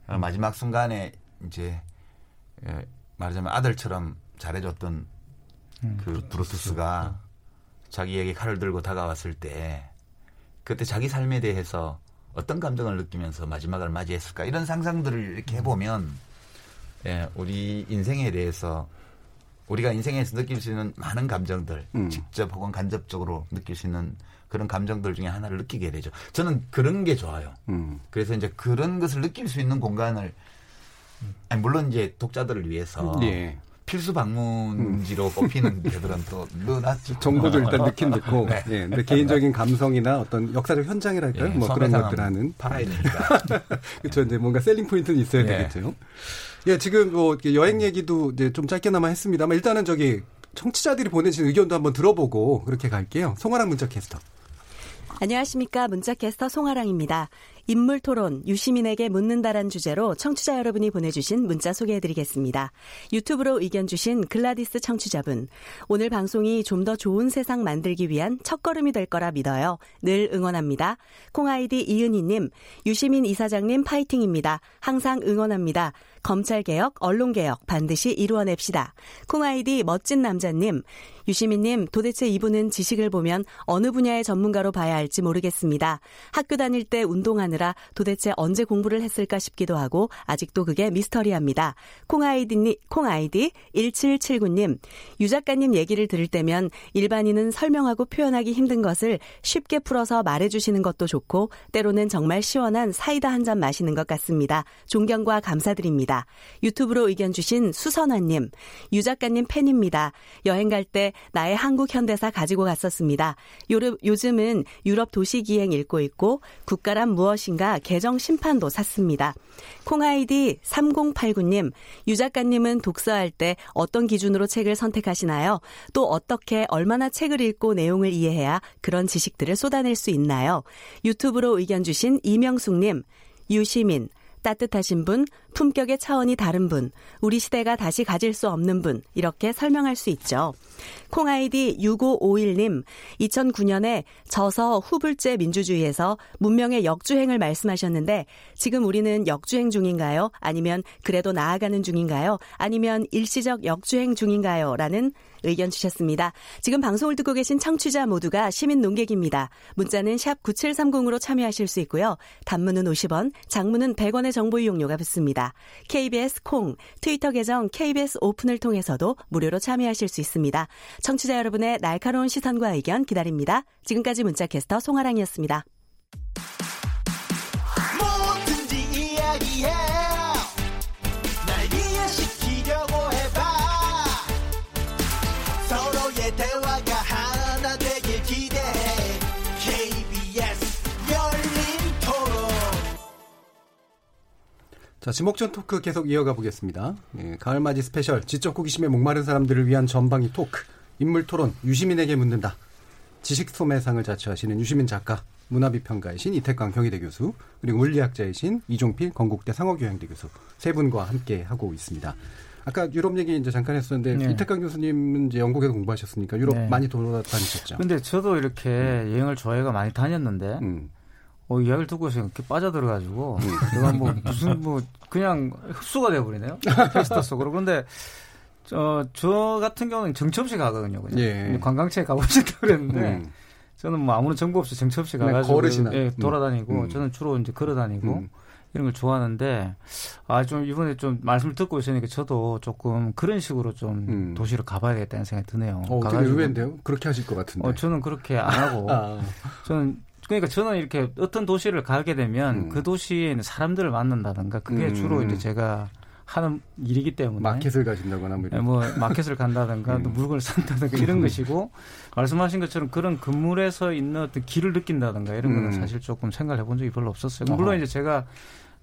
어, 마지막 순간에 이제 예, 말하자면 아들처럼 잘해줬던 그 브루투스가 자기에게 칼을 들고 다가왔을 때 그때 자기 삶에 대해서 어떤 감정을 느끼면서 마지막을 맞이했을까 이런 상상들을 이렇게 해보면 예, 우리 인생에 대해서 우리가 인생에서 느낄 수 있는 많은 감정들 음. 직접 혹은 간접적으로 느낄 수 있는 그런 감정들 중에 하나를 느끼게 되죠. 저는 그런 게 좋아요. 음. 그래서 이제 그런 것을 느낄 수 있는 공간을 아니, 물론 이제 독자들을 위해서 예. 필수 방문지로 꼽히는 데들은 또 넣어놨죠. 정보도 일단 넣긴 넣고, 네. 예. 근데 개인적인 감성이나 어떤 역사적 현장이랄까요? 예, 뭐 그런 것들 하는. 팔아야 되니까. 그렇죠. 이제 뭔가 셀링 포인트는 있어야 예. 되겠죠. 예, 지금 뭐 여행 얘기도 이제 좀 짧게나마 했습니다만 일단은 저기 청취자들이 보내신 의견도 한번 들어보고 그렇게 갈게요. 송아랑 문자 캐스터. 안녕하십니까. 문자캐스터 송아랑입니다. 인물 토론, 유시민에게 묻는다란 주제로 청취자 여러분이 보내주신 문자 소개해드리겠습니다. 유튜브로 의견 주신 글라디스 청취자분. 오늘 방송이 좀 더 좋은 세상 만들기 위한 첫걸음이 될 거라 믿어요. 늘 응원합니다. 콩아이디 이은희님, 유시민 이사장님 파이팅입니다. 항상 응원합니다. 검찰개혁, 언론개혁 반드시 이루어냅시다. 콩아이디 멋진 남자님, 유시민님 도대체 이분은 지식을 보면 어느 분야의 전문가로 봐야 할지 모르겠습니다. 학교 다닐 때 운동하 느라 도대체 언제 공부를 했을까 싶기도 하고 아직도 그게 미스터리합니다. 콩아이디, 콩아이디 1779님, 유 작가님 얘기를 들을 때면 일반인은 설명하고 표현하기 힘든 것을 쉽게 풀어서 말해주시는 것도 좋고 때로는 정말 시원한 사이다 한 잔 마시는 것 같습니다. 존경과 감사드립니다. 유튜브로 의견 주신 수선화님, 유 작가님 팬입니다. 여행 갈 때 나의 한국 현대사 가지고 갔었습니다. 요르, 요즘은 유럽 도시기행 읽고 있고 국가란 무엇 인가 개정 심판도 샀습니다. 콩아이디 3089님, 유 작가님은 독서할 때 어떤 기준으로 책을 선택하시나요? 또 어떻게 얼마나 책을 읽고 내용을 이해해야 그런 지식들을 쏟아낼 수 있나요? 유튜브로 의견 주신 이명숙님, 유시민, 따뜻하신 분, 품격의 차원이 다른 분, 우리 시대가 다시 가질 수 없는 분, 이렇게 설명할 수 있죠. 콩아이디 6551님, 2009년에 저서 후불제 민주주의에서 문명의 역주행을 말씀하셨는데, 지금 우리는 역주행 중인가요? 아니면 그래도 나아가는 중인가요? 아니면 일시적 역주행 중인가요? 라는 의견 주셨습니다. 지금 방송을 듣고 계신 청취자 모두가 시민 농객입니다. 문자는 샵 9730으로 참여하실 수 있고요. 단문은 50원, 장문은 100원의 정보 이용료가 붙습니다. KBS 콩, 트위터 계정 KBS 오픈을 통해서도 무료로 참여하실 수 있습니다. 청취자 여러분의 날카로운 시선과 의견 기다립니다. 지금까지 문자캐스터 송아랑이었습니다. 자, 지목전 talk 계속 이어가 보겠습니다. 예, 가을맞이 special, 지적 호기심에 목마른 사람들을 위한 전방위 talk, 인물 토론, 유시민에게 묻는다. 지식 소매상을 자처하시는 유시민 작가, 문화비평가이신 이택광 경희대 교수, 그리고 물리학자이신 이종필 건국대 상허교양대 교수 세 분과 함께 하고 있습니다. 아까 유럽 얘기 이제 잠깐 했었는데 네. 이택광 교수님은 이제 영국에서 공부하셨으니까 유럽 네. 많이 돌아다니셨죠. 근데 저도 이렇게 여행을 좋아해가 많이 다녔는데 음. 어, 이야기를 듣고서 이렇게 빠져들어가지고 내가 뭐 무슨 뭐 그냥 흡수가 돼버리네요. 테스터 속으로. 그런데 저, 저 같은 경우는 정처 없이 가거든요. 그냥. 예. 관광지에 가보신다 그랬는데 음. 저는 뭐 아무런 정보 없이 정처 없이 가가지고 걸으시나? 예, 음. 돌아다니고 음. 저는 주로 이제 걸어 다니고 음. 이런 걸 좋아하는데 아 좀 이번에 좀 말씀을 듣고 있으니까 저도 조금 그런 식으로 좀 음. 도시를 가봐야겠다는 생각이 드네요. 어, 되게 의외인데요? 그렇게 하실 것 같은데. 어, 저는 그렇게 안 하고 아. 저는 그러니까 저는 이렇게 어떤 도시를 가게 되면 음. 그 도시에 있는 사람들을 만난다든가 그게 음. 주로 이제 제가 하는 일이기 때문에 마켓을 가신다거나 뭐 네. 뭐 마켓을 간다든가 또 음. 물건을 산다든가 이런 것이고 말씀하신 것처럼 그런 건물에서 있는 어떤 길을 느낀다든가 이런 거는 음. 사실 조금 생각을 해본 적이 별로 없었어요. 어허. 물론 이제 제가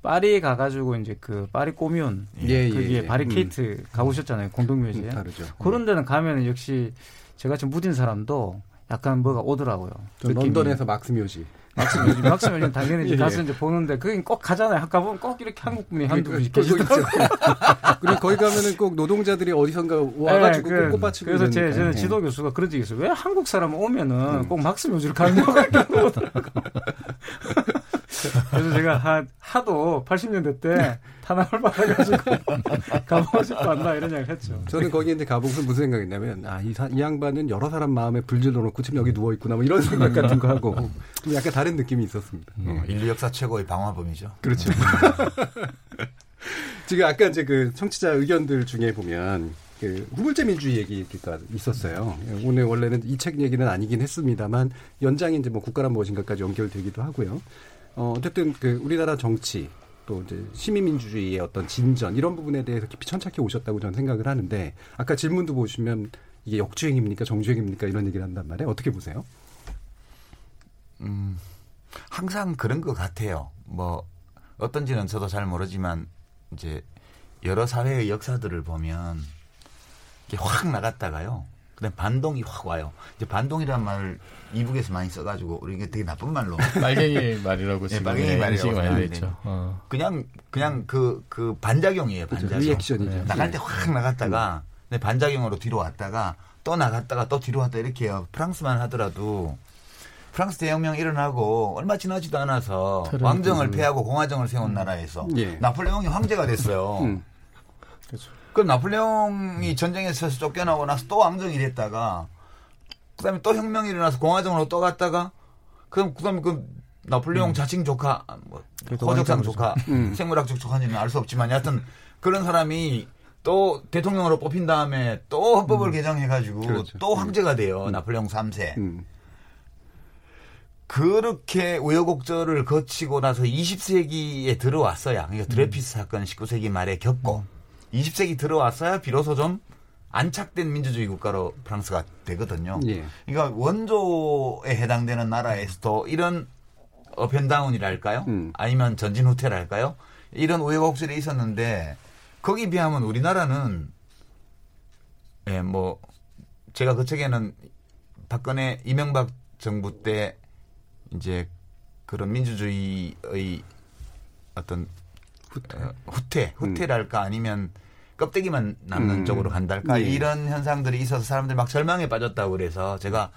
파리에 가가지고 이제 그 파리 꼬뮌 예, 예, 거기에 예. 바리케이트 가보셨잖아요 공동묘지에 음, 다르죠. 그런 데는 가면 역시 제가 지금 무딘 사람도 약간 뭐가 오더라고요. 런던에서 막스 묘지. 막스뮤지, 막스뮤지 당연히 이제 예, 가서 예. 이제 보는데 그긴 꼭 가잖아요. 아까 보면 꼭 이렇게 한국 분이 한두 분씩 그거 계시더라고요. 그리고 거기 가면은 꼭 노동자들이 어디선가 와가지고 네, 그- 꽃밭 치고 그래서 제. 저는 예. 지도 교수가 그런 적이 있어요. 왜 한국 사람 오면은 음. 꼭 막스뮤즈를 가냐고 하더라고. 그래서 제가 하, 하도 80년대 때 탄압을 받아가지고 가보고 싶어 한다 이런 이야기를 했죠. 저는 거기 이제 가보고서 무슨 생각했냐면 아이 이 양반은 여러 사람 마음에 불질 넣어놓고 지금 여기 누워 있구나 뭐 이런 생각 같은 거 하고 좀 약간 다른 느낌이 있었습니다. 어, 예. 인류 역사 최고의 방화범이죠. 그렇죠. 지금 아까 이제 그 청취자 의견들 중에 보면 그 후불제 민주주의 얘기가 있었어요. 오늘 원래는 이 책 얘기는 아니긴 했습니다만 연장이 이제 뭐 국가란 무엇인가까지 연결되기도 하고요. 어, 어쨌든 그 우리나라 정치 또 이제 시민민주주의의 어떤 진전 이런 부분에 대해서 깊이 천착해 오셨다고 저는 생각을 하는데 아까 질문도 보시면 이게 역주행입니까 정주행입니까 이런 얘기를 한단 말이에요. 어떻게 보세요? 음, 항상 그런 것 같아요. 뭐 어떤지는 저도 잘 모르지만 이제 여러 사회의 역사들을 보면 이게 확 나갔다가요. 그다음 반동이 확 와요. 이제 반동이라는 말을 이북에서 많이 써가지고 우리 이게 되게 나쁜 말로 빨갱이 말이라고 예, 지금 빨갱이 말이라고 많이 있죠. 어. 그냥 그냥 그그 반작용이에요. 그렇죠. 반작용. 리액션이죠. 음. 나갈 때 확 나갔다가 근데 반작용으로 뒤로 왔다가 또 나갔다가 또 뒤로 왔다 이렇게 해요. 프랑스만 하더라도 프랑스 대혁명 일어나고 얼마 지나지도 않아서 왕정을. 폐하고 공화정을 세운 나라에서 예. 나폴레옹이 황제가 됐어요. 음. 그 럼 나폴레옹이 전쟁에서 쫓겨나고 나서 또 왕정이 됐다가 그다음에 또 혁명이 일어나서 공화정으로 또 갔다가 그럼 그다음에 그 나폴레옹 자칭 조카 뭐 그래도 호적상 조카 음. 생물학적 조카인지는 알 수 없지만 여하튼 그런 사람이 또 대통령으로 뽑힌 다음에 또 헌법을 개정해가지고 그렇죠. 또 황제가 돼요 음. 나폴레옹 3세 음. 그렇게 우여곡절을 거치고 나서 20세기에 들어왔어야 그러니까 드레피스 사건 19세기 말에 겪고 20세기 들어왔어야 비로소 좀 안착된 민주주의 국가로 프랑스가 되거든요. 예. 그러니까 원조에 해당되는 나라에서도 이런 어펜다운이랄까요? 음. 아니면 전진 후퇴랄까요? 이런 우여곡절이 있었는데 거기 비하면 우리나라는 예, 뭐 제가 그 책에는 박근혜 이명박 정부 때 이제 그런 민주주의의 어떤 후퇴, 후퇴 후퇴랄까 아니면 껍데기만 남는 음. 쪽으로 간달까 예. 이런 현상들이 있어서 사람들이 막 절망에 빠졌다고 그래서 제가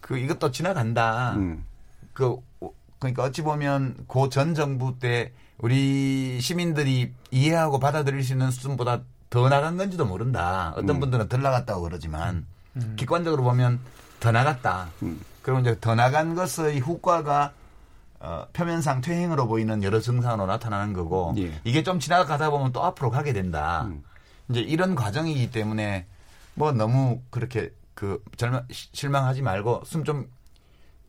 그 이것도 지나간다. 음. 그 그러니까 어찌 보면 고 전 정부 때 우리 시민들이 이해하고 받아들일 수 있는 수준보다 더 나간 건지도 모른다. 어떤 음. 분들은 덜 나갔다고 그러지만 음. 객관적으로 보면 더 나갔다. 음. 그럼 이제 더 나간 것의 후과가 어, 표면상 퇴행으로 보이는 여러 증상으로 나타나는 거고 예. 이게 좀 지나가다 보면 또 앞으로 가게 된다. 음. 이제 이런 과정이기 때문에 뭐 너무 그렇게 그 절망 시- 실망하지 말고 숨 좀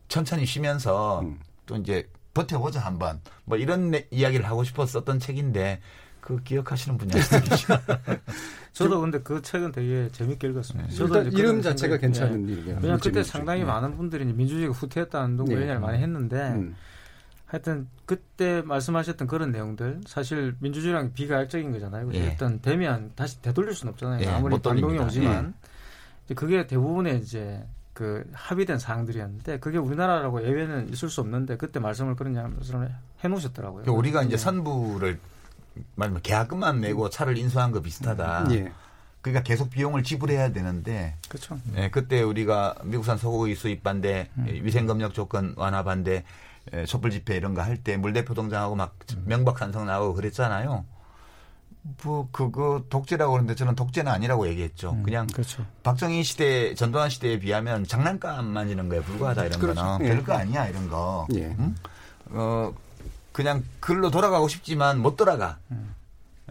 천천히 쉬면서 음. 또 이제 버텨보자 한번 뭐 이런 내- 이야기를 하고 싶었었던 책인데 그 기억하시는 분이 계시죠. 저도 근데 그 책은 되게 재밌게 읽었습니다. 저도 일단 이제 이름 자체가 괜찮은 예. 일이에요. 왜냐면 그때. 상당히 예. 많은 분들이 민주주의가 후퇴했다는 둥 네. 이야기를 많이 했는데 음. 하여튼 그때 말씀하셨던 그런 내용들 사실 민주주의랑 비가역적인 거잖아요. 그죠? 예. 일단 되면 다시 되돌릴 수는 없잖아요. 예, 아무리 못 반동이. 오지만 이제 그게 대부분의 이제 그 합의된 사항들이었는데 그게 우리나라라고 예외는 있을 수 없는데 그때 말씀을 그런 말씀을 해놓으셨더라고요. 그러니까 우리가 이제 예. 선부를 말하면 계약금만 내고 차를 인수한 거 비슷하다. 예. 그러니까 계속 비용을 지불해야 되는데 그렇죠. 예, 그때 우리가 미국산 소고기 수입 반대, 음. 예, 위생검역 조건 완화 반대, 예, 촛불 집회 이런 거 할 때 물대포 동장하고 막 음. 명박산성 나오고 그랬잖아요. 뭐 그거 독재라고 그러는데 저는 독재는 아니라고 얘기했죠. 그냥 그렇죠. 박정희 시대, 전두환 시대에 비하면 장난감 만지는 거에 불과하다 이런 그렇죠. 거는 예. 별거 아니야 이런 거. 예. 응? 어 그냥 글로 돌아가고 싶지만 못 돌아가.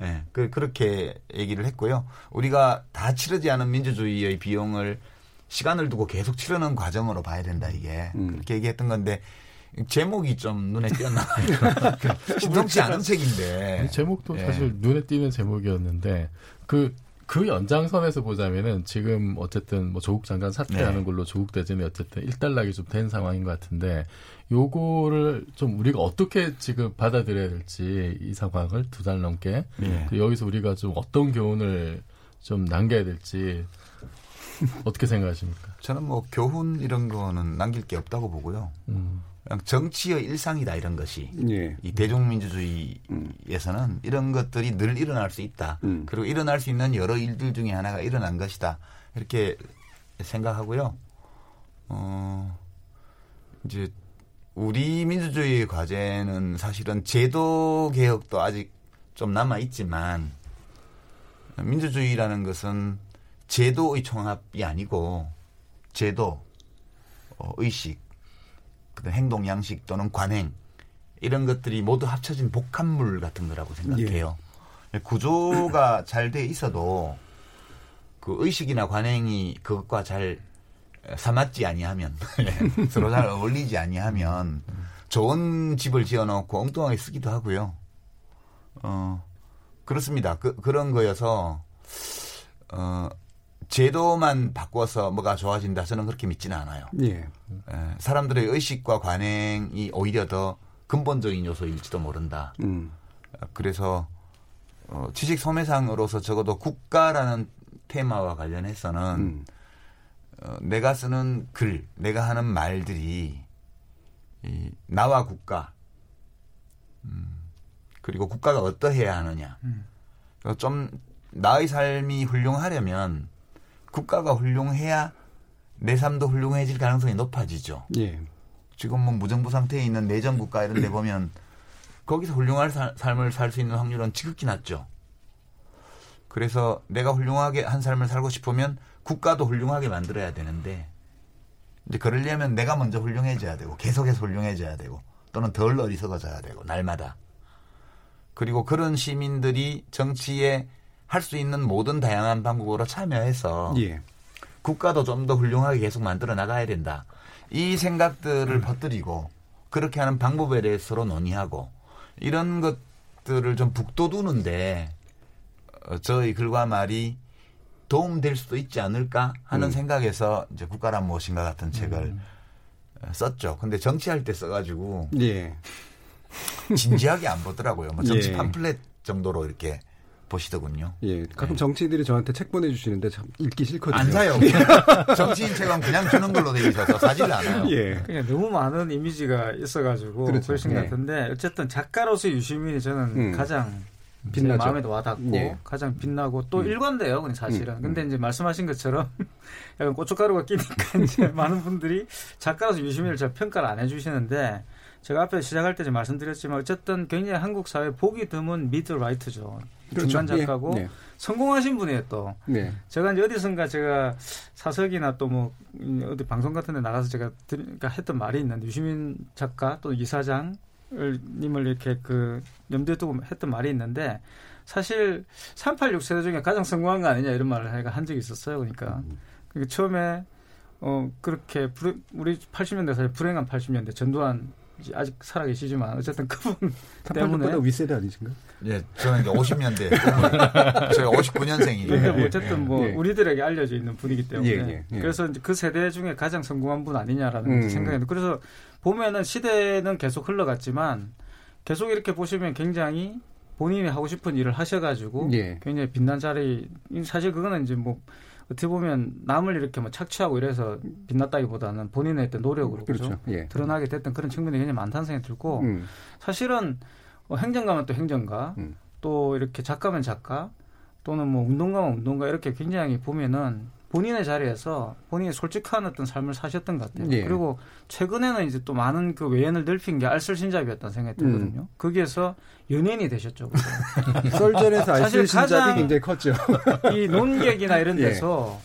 예, 그, 그렇게 얘기를 했고요. 우리가 다 치르지 않은 민주주의의 비용을 시간을 두고 계속 치르는 과정으로 봐야 된다, 이게. 음. 그렇게 얘기했던 건데, 제목이 좀 눈에 띄었나 봐요. 심상치 않은 책인데. 이 제목도 예. 사실 눈에 띄는 제목이었는데 그, 그 연장선에서 보자면은 지금 어쨌든 뭐 조국 장관 사퇴하는 네. 걸로 조국 대전이 어쨌든 일단락이 좀 된 상황인 것 같은데 요거를 좀 우리가 어떻게 지금 받아들여야 될지 이 상황을 두 달 넘게 예. 그 여기서 우리가 좀 어떤 교훈을 좀 남겨야 될지 어떻게 생각하십니까? 저는 뭐 교훈 이런 거는 남길 게 없다고 보고요. 음. 정치의 일상이다 이런 것이 예. 이 대중민주주의에서는 이런 것들이 늘 일어날 수 있다. 음. 그리고 일어날 수 있는 여러 일들 중에 하나가 일어난 것이다. 이렇게 생각하고요. 어, 이제 우리 민주주의 과제는 사실은 제도 개혁도 아직 좀 남아 있지만 민주주의라는 것은 제도의 총합이 아니고 제도, 어, 의식, 그다음 행동 양식 또는 관행 이런 것들이 모두 합쳐진 복합물 같은 거라고 생각해요. 구조가 잘 돼 있어도 그 의식이나 관행이 그것과 잘 사맞지 아니하면 서로 잘 어울리지 아니하면 좋은 집을 지어놓고 엉뚱하게 쓰기도 하고요. 어 그렇습니다. 그, 그런 거여서 어 제도만 바꿔서 뭐가 좋아진다 저는 그렇게 믿지는 않아요. 예. 에, 사람들의 의식과 관행이 오히려 더 근본적인 요소일지도 모른다. 음. 어, 그래서 어, 지식 소매상으로서 적어도 국가라는 테마와 관련해서는 음. 어, 내가 쓰는 글, 내가 하는 말들이 이, 나와 국가, 음, 그리고 국가가 어떠해야 하느냐. 어, 좀 나의 삶이 훌륭하려면 국가가 훌륭해야 내 삶도 훌륭해질 가능성이 높아지죠. 예. 지금 뭐 무정부 상태에 있는 내전 국가 이런 데 보면 거기서 훌륭한 사- 삶을 살 수 있는 확률은 지극히 낮죠. 그래서 내가 훌륭하게 한 삶을 살고 싶으면 국가도 훌륭하게 만들어야 되는데 이제 그러려면 내가 먼저 훌륭해져야 되고 계속해서 훌륭해져야 되고 또는 덜 어리석어져야 되고 날마다 그리고 그런 시민들이 정치에 할 수 있는 모든 다양한 방법으로 참여해서 예. 국가도 좀 더 훌륭하게 계속 만들어 나가야 된다. 이 생각들을 퍼뜨리고 그렇게 하는 방법에 대해서 서로 논의하고 이런 것들을 좀 북돋우는데 어, 저희 글과 말이 도움될 수도 있지 않을까 하는 음. 생각에서 이제 국가란 무엇인가 같은 책을 어, 썼죠. 근데 정치할 때 써가지고 예. 진지하게 안 보더라고요. 뭐 정치 예. 팜플렛 정도로 이렇게 보시더군요. 예. 가끔 정치인들이 저한테 책 보내주시는데 참 읽기 싫거든요. 안 사요. 정치인 책은 그냥 주는 걸로 돼 있어서 사지를 않아요. 예. 그냥 너무 많은 이미지가 있어가지고 그렇죠. 그러신 것 예. 같은데 어쨌든 작가로서 유시민이 저는 음. 가장 제 빛나죠. 마음에도 와닿고 예. 가장 빛나고 또 음. 일관돼요, 그냥 사실은. 음, 근데 이제 말씀하신 것처럼 약간 고춧가루가 끼니까 이제 많은 분들이 작가로서 유시민을 잘 평가를 안 해주시는데 제가 앞에 시작할 때좀 말씀드렸지만 어쨌든 굉장히 한국 사회 보기 드문 미드 라이트죠. 그렇죠. 중간 작가고 예. 네. 성공하신 분이에요 또. 네. 제가 이제 어디선가 제가 사석이나 또 뭐 어디 방송 같은 데 나가서 제가 들, 그러니까 했던 말이 있는데 유시민 작가 또 이사장을 님을 이렇게 그 염두에 두고 했던 말이 있는데 사실 386 세대 중에 가장 성공한 거 아니냐 이런 말을 제가 한 적이 있었어요. 그러니까, 그러니까 처음에 어 그렇게 불, 우리 80년대 사실 불행한 80년대 전두환 아직 살아계시지만 어쨌든 그분 때문에 윗세대 아니신가? 예, 저는 이제 50년대. 저희 59년생이에요. 그러니까 뭐 어쨌든 뭐 예. 우리들에게 알려져 있는 분이기 때문에 예, 예, 예. 그래서 이제 그 세대 중에 가장 성공한 분 아니냐라는 음. 생각이 그래서 보면은 시대는 계속 흘러갔지만 계속 이렇게 보시면 굉장히 본인이 하고 싶은 일을 하셔가지고 예. 굉장히 빛난 자리 사실 그거는 이제 뭐 어떻게 보면 남을 이렇게 뭐 착취하고 이래서 빛났다기보다는 본인의 어떤 노력으로 그죠? 그렇죠. 예. 드러나게 됐던 그런 측면이 굉장히 많다는 생각이 들고 음. 사실은 어, 행정가면 또 행정가, 음. 또 이렇게 작가면 작가, 또는 뭐 운동가면 운동가 이렇게 굉장히 보면은 본인의 자리에서 본인이 솔직한 어떤 삶을 사셨던 것 같아요. 예. 그리고 최근에는 이제 또 많은 그 외연을 넓힌 게 알쓸신잡이었다는 생각이 음. 들거든요. 거기에서 연예인이 되셨죠. 썰전에서 사실 알쓸 신잡이 가장 굉장히 컸죠. 이 논객이나 이런 예. 데서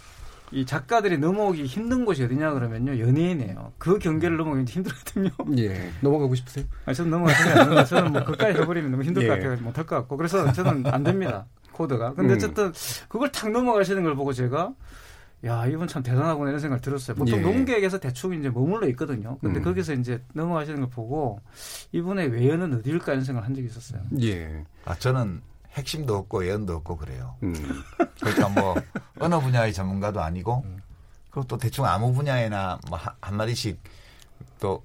이 작가들이 넘어오기 힘든 곳이 어디냐 그러면요 연예인이에요. 그 경계를 넘어가기 힘들거든요. 예. 넘어가고 싶으세요? 아니, 저는 넘어가지. 저는 뭐 그까지 해버리면 너무 힘들 것 예. 같아요. 못할 것 같고. 그래서 저는 안 됩니다. 코드가. 근데 음. 어쨌든 그걸 탁 넘어가시는 걸 보고 제가 야, 이분 참 대단하구나 이런 생각을 들었어요. 보통 예. 농객에서 대충 이제 머물러 있거든요. 근데 음. 거기서 이제 넘어가시는 걸 보고 이분의 외연은 어디일까 이런 생각을 한 적이 있었어요. 예. 아, 저는 핵심도 없고 예언도 없고 그래요. 음. 그러니까 뭐 어느 분야의 전문가도 아니고 그리고 또 대충 아무 분야에나 뭐 한- 한마디씩 또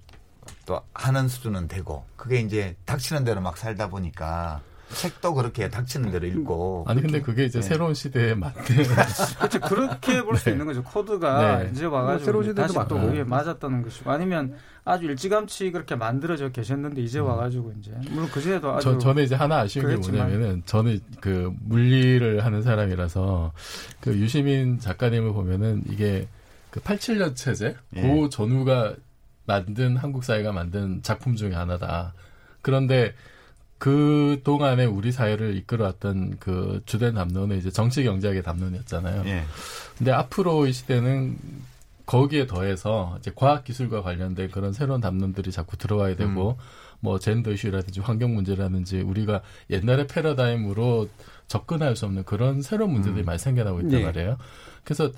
또 하는 수준은 되고 그게 이제 닥치는 대로 막 살다 보니까 책도 그렇게 닥치는 대로 읽고 아니 근데 그게 이제 네. 새로운 시대에 맞는 그렇죠. 그렇게 볼 수 있는 거죠. 코드가 네. 이제 뭐 와가지고 새로운 시대도 다시 또 맞고. 의에 맞았다는 것이고 아니면 아주 일찌감치 그렇게 만들어져 계셨는데 이제 와가지고 이제 물론 그 전에도 아주 저, 저는 이제 하나 아쉬운 게 그랬지만. 뭐냐면은 저는 그 물리를 하는 사람이라서 그 유시민 작가님을 보면은 이게 그 87년 체제 예. 고 전후가 만든 한국 사회가 만든 작품 중에 하나다. 그런데 그 동안에 우리 사회를 이끌어왔던 그 주된 담론은 이제 정치 경제학의 담론이었잖아요. 예. 근데 앞으로 이 시대는 거기에 더해서 이제 과학 기술과 관련된 그런 새로운 담론들이 자꾸 들어와야 되고 뭐 젠더 이슈라든지 환경 문제라든지 우리가 옛날의 패러다임으로 접근할 수 없는 그런 새로운 문제들이 많이 생겨나고 있단 네. 말이에요. 그래서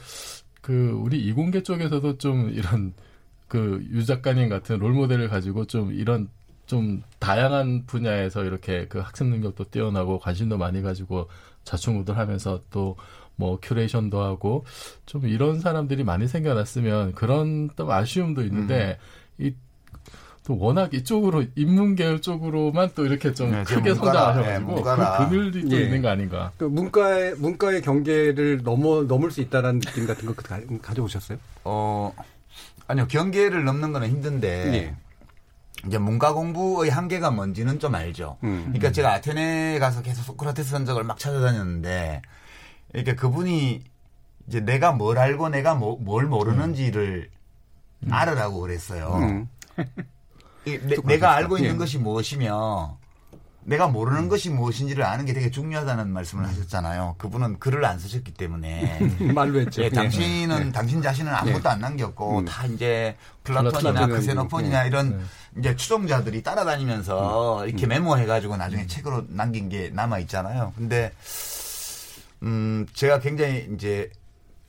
그 우리 이공계 쪽에서도 좀 이런 그유 작가님 같은 롤 모델을 가지고 좀 이런 좀 다양한 분야에서 이렇게 그 학습 능력도 뛰어나고 관심도 많이 가지고 자충우돌하면서 또 뭐 큐레이션도 하고 좀 이런 사람들이 많이 생겨났으면 그런 또 아쉬움도 있는데 이또 워낙 이쪽으로 인문계열 쪽으로만 또 이렇게 좀 네, 크게 성장하셔가지고 네. 그 그늘이 또 예. 있는 거 아닌가? 그 문과의 문과의 경계를 넘어 넘을 수 있다라는 느낌 같은 거 가, 가져오셨어요? 어 아니요 경계를 넘는 거는 힘든데 예. 이제 문과 공부의 한계가 뭔지는 좀 알죠. 음. 그러니까 제가 아테네 가서 계속 소크라테스 전적을 막 찾아다녔는데 이렇게 그분이 이제 내가 뭘 알고 내가 뭐, 뭘 모르는지를 알으라고 그랬어요. 음. 이 내, 그렇죠. 알고 있는 예. 것이 무엇이며 내가 모르는 것이 무엇인지를 아는 게 되게 중요하다는 말씀을 하셨잖아요. 그분은 글을 안 쓰셨기 때문에 말로 했죠. 예, 예. 당신은 예. 당신 자신은 아무것도 예. 안 남겼고 음. 다 이제 플라톤이나 플라톤이나 크세노폰이나 예. 이런 이제 추종자들이 음. 따라다니면서 이렇게 메모해가지고 나중에 책으로 남긴 게 남아 있잖아요. 근데 음 제가 굉장히 이제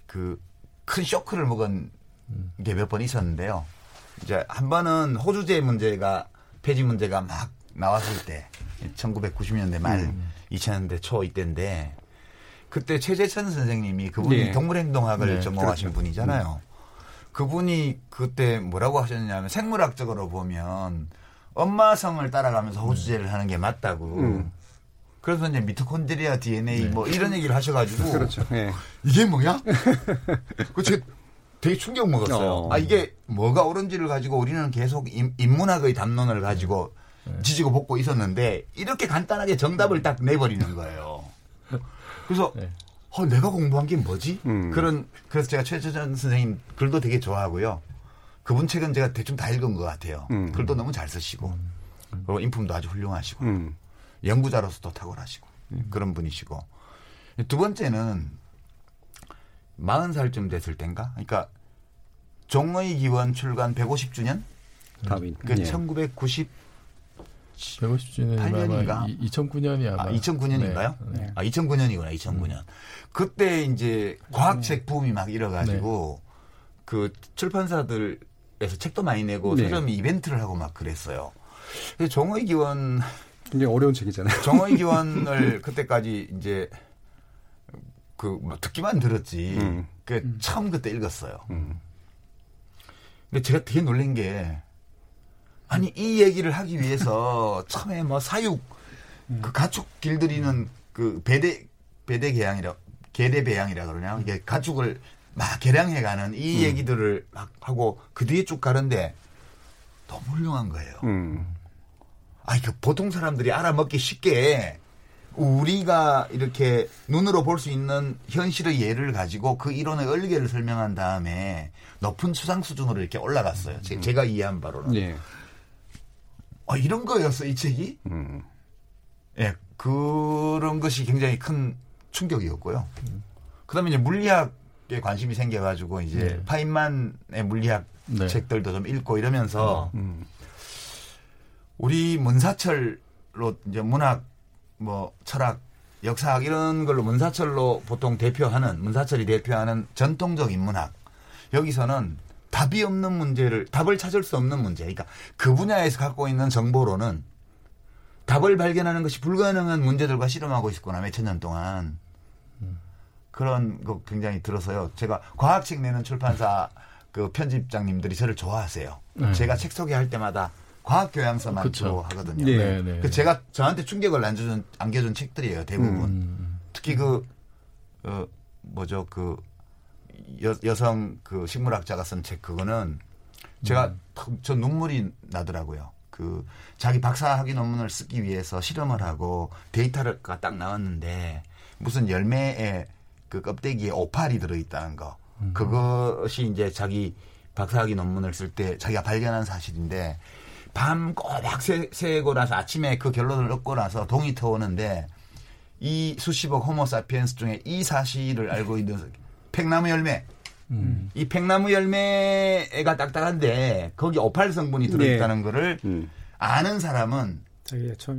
그 큰 쇼크를 먹은 게 몇 번 있었는데요. 이제 한 번은 호주제 문제가 폐지 문제가 막 나왔을 때 1990년대 말 2000년대 초 이때인데 그때 최재천 선생님이 그분이 예. 동물행동학을 네, 전공하신 그렇죠. 분이잖아요. 그분이 그때 뭐라고 하셨냐면 생물학적으로 보면 엄마 성을 따라가면서 호주제를 하는 게 맞다고. 음. 그래서 이제 미토콘드리아 DNA 네. 뭐 이런 얘기를 하셔가지고 그렇죠. 예. 이게 뭐야? 그 제가 되게 충격 먹었어요. 어. 아 이게 뭐가 옳은지를 가지고 우리는 계속 인, 인문학의 담론을 가지고 지지고 볶고 있었는데 이렇게 간단하게 정답을 딱 내버리는 거예요. 그래서 네. 어, 내가 공부한 게 뭐지? 음. 그런 그래서 제가 최재전 선생님 글도 되게 좋아하고요. 그분 책은 제가 대충 다 읽은 것 같아요. 음. 글도 너무 잘 쓰시고 그리고 인품도 아주 훌륭하시고 음. 연구자로서도 탁월하시고 그런 분이시고 두 번째는 40살쯤 됐을 땐가 그러니까 종의 기원 출간 150주년 다윈. 그 예. 1990 150주년이 8년인가? 아마 2009년이 아마 아, 2009년인가요? 네. 네. 아, 2009년이구나, 2009년. 그때 이제 과학책 붐이 막 일어가지고 그 출판사들에서 책도 많이 내고 네. 서점 이벤트를 하고 막 그랬어요. 그래서 종의 기원 굉장히 어려운 책이잖아요. 정의 기원을 그때까지 이제 그 뭐 듣기만 들었지. 음. 그 처음 그때 읽었어요. 음. 근데 제가 되게 놀란 게 아니 이 얘기를 하기 위해서 처음에 뭐 사육 그 가축 길들이는 그 배대 배대 개양이라 계대 배양이라 그러냐 이게 가축을 막 개량해가는 이 얘기들을 막 하고 그 뒤에 쭉 가는데 너무 훌륭한 거예요. 음. 아니 그 보통 사람들이 알아먹기 쉽게 우리가 이렇게 눈으로 볼 수 있는 현실의 예를 가지고 그 이론의 얼개를 설명한 다음에 높은 추상 수준으로 이렇게 올라갔어요. 제, 제가 이해한 바로는. 예. 어, 이런 거였어, 이 책이? 음. 예, 그런 것이 굉장히 큰 충격이었고요. 그 다음에 이제 물리학에 관심이 생겨가지고 이제 네. 파인만의 물리학 네. 책들도 좀 읽고 이러면서 음. 우리 문사철로 이제 문학, 뭐 철학, 역사학 이런 걸로 문사철로 보통 대표하는 문사철이 대표하는 전통적인 문학 여기서는 답이 없는 문제를 답을 찾을 수 없는 문제. 그러니까 그 분야에서 갖고 있는 정보로는 답을 발견하는 것이 불가능한 문제들과 실험하고 있었구나 몇천 년 동안 그런 거 굉장히 들어서요. 제가 과학책 내는 출판사 그 편집장님들이 저를 좋아하세요. 네. 제가 책 소개할 때마다 과학 교양서만. 주로 하거든요. 네, 네, 네. 그 제가 저한테 충격을 안겨준 안겨준 책들이에요 대부분. 음. 특히 그 어, 뭐죠 그 여, 여성 그 식물학자가 쓴 책 그거는 제가 음. 턱- 저 눈물이 나더라고요. 그 자기 박사 학위 논문을 쓰기 위해서 실험을 하고 데이터가 딱 나왔는데 무슨 열매에 그 껍데기에 오팔이 들어있다는 거. 음. 그것이 이제 자기 박사 학위 논문을 쓸 때 자기가 발견한 사실인데 밤 꼬박 새, 새고 나서 아침에 그 결론을 얻고 나서 동이 터오는데 이 수십억 호모사피엔스 중에 이 사실을 알고 있는 팽나무 열매. 음. 이 팽나무 열매가 딱딱한데 거기 오팔 성분이 들어있다는 거를 음. 아는 사람은.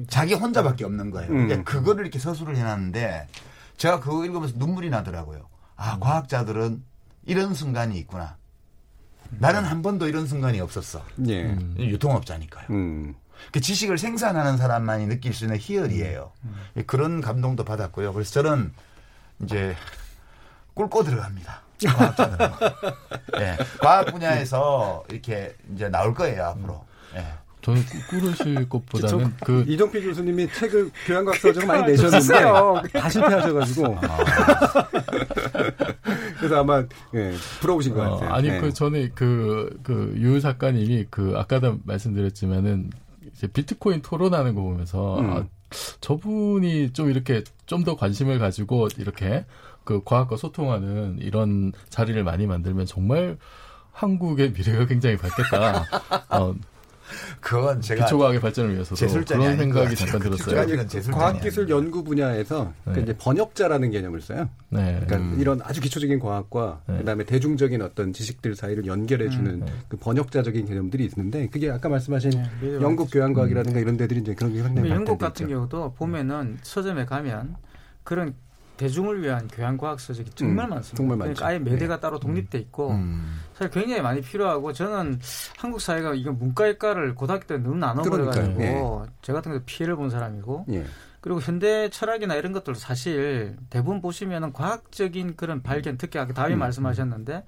자기 혼자밖에 없는 거예요. 음. 근데 그거를 이렇게 서술을 해놨는데 제가 그거 읽으면서 눈물이 나더라고요. 아, 과학자들은 이런 순간이 있구나. 나는 한 번도 이런 순간이 없었어. 예. 음. 유통업자니까요. 음. 그 지식을 생산하는 사람만이 느낄 수 있는 희열이에요. 예, 그런 감동도 받았고요. 그래서 저는 이제 꿇고 들어갑니다. 과학자들은. 예, 과학 분야에서 이렇게 이제 나올 거예요, 앞으로. 예. 저는 꾸르실 것보다는 그 이정필 교수님이 책을 교양과학서적으로 많이 내셨는데 쓰세요. 다 실패하셔가지고 그래서 아마 예, 부러우신 것 어, 같아요. 아니 예. 그 전에 그그유 작가님이 그 아까도 말씀드렸지만은 이제 비트코인 토론하는 거 보면서 음. 아, 저분이 좀 이렇게 좀 더 관심을 가지고 이렇게 그 과학과 소통하는 이런 자리를 많이 만들면 정말 한국의 미래가 굉장히 밝겠다. 어, 그건 제가 기초과학의 발전을 위해서도 제술자니 그런 생각이. 잠깐 들었어요. 과학기술. 연구 분야에서 그 네. 이제 번역자라는 개념을 써요. 네. 그러니까 음. 이런 아주 기초적인 과학과 네. 그다음에 대중적인 어떤 지식들 사이를 연결해 주는 음. 그 번역자적인 개념들이 있는데 그게 아까 말씀하신 네, 미래 영국 교양과학이라든가 이런 데들이 이제 그런 게 상당히 근데 영국 같은 있죠. 경우도 보면은 서점에 가면 그런 대중을 위한 교양 과학 서적이 정말 음, 많습니다. 정말 그러니까. 아예 매대가 따로 독립돼 있고 음. 사실 굉장히 많이 필요하고 저는 한국 사회가 이거 문과일과를 고등학교 때 너무 나눠버려가지고 그러니까요. 저 같은 경우 피해를 본 사람이고 예. 그리고 현대 철학이나 이런 것들도 사실 대부분 보시면은 과학적인 그런 발견 특히 아까 다윈 음. 말씀하셨는데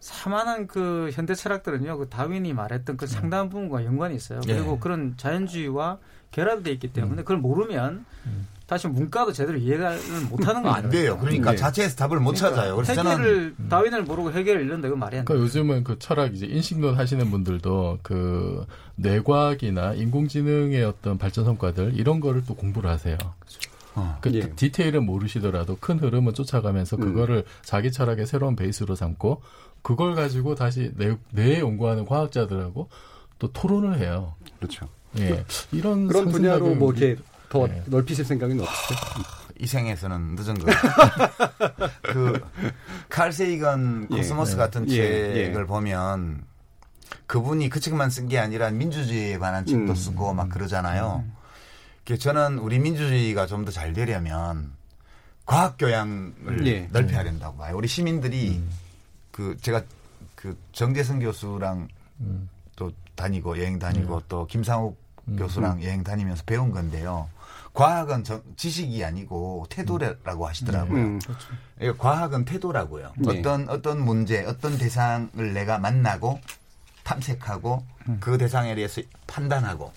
사만한 그 현대 철학들은요 그 다윈이 말했던 그 상당 부분과 연관이 있어요. 그리고 네. 그런 자연주의와 결합돼 있기 때문에 그걸 모르면 다시 문과도 제대로 이해를 못하는 거안 아니에요. 돼요. 그러니까 네. 자체에서 답을 못 찾아요. 그래서 저는 해결을 다윈을 모르고 해결을 이런다 이건 말이 안 돼. 그러니까 요즘은 그 철학 이제 인식론 하시는 분들도 그 뇌과학이나 인공지능의 어떤 발전 성과들 이런 거를 또 공부를 하세요. 어. 그 예. 디테일은 모르시더라도 큰 흐름은 쫓아가면서 음. 그거를 자기 철학의 새로운 베이스로 삼고 그걸 가지고 다시 뇌, 뇌에 연구하는 과학자들하고 또 토론을 해요. 그렇죠. 예. 이런 그런 분야로 뭐 이렇게 더 네. 넓히실 생각은 없으세요? 이 생에서는 늦은 거. 그, 칼 세이건 예, 코스모스 네. 같은 예, 책을 예. 보면 그분이 그 책만 쓴 게 아니라 민주주의에 관한 책도 음. 쓰고 막 그러잖아요. 그 저는 우리 민주주의가 좀 더 잘 되려면 과학 교양을 예. 넓혀야 된다고 봐요. 우리 시민들이 그 제가 그 정재승 교수랑 음. 또 다니고 여행 다니고 또 김상욱 음. 교수랑 여행 다니면서 배운 건데요. 과학은 정- 지식이 아니고 태도라고 하시더라고요. 음. 이거 과학은 태도라고요. 네. 어떤 어떤 문제, 어떤 대상을 내가 만나고 탐색하고 그 대상에 대해서 판단하고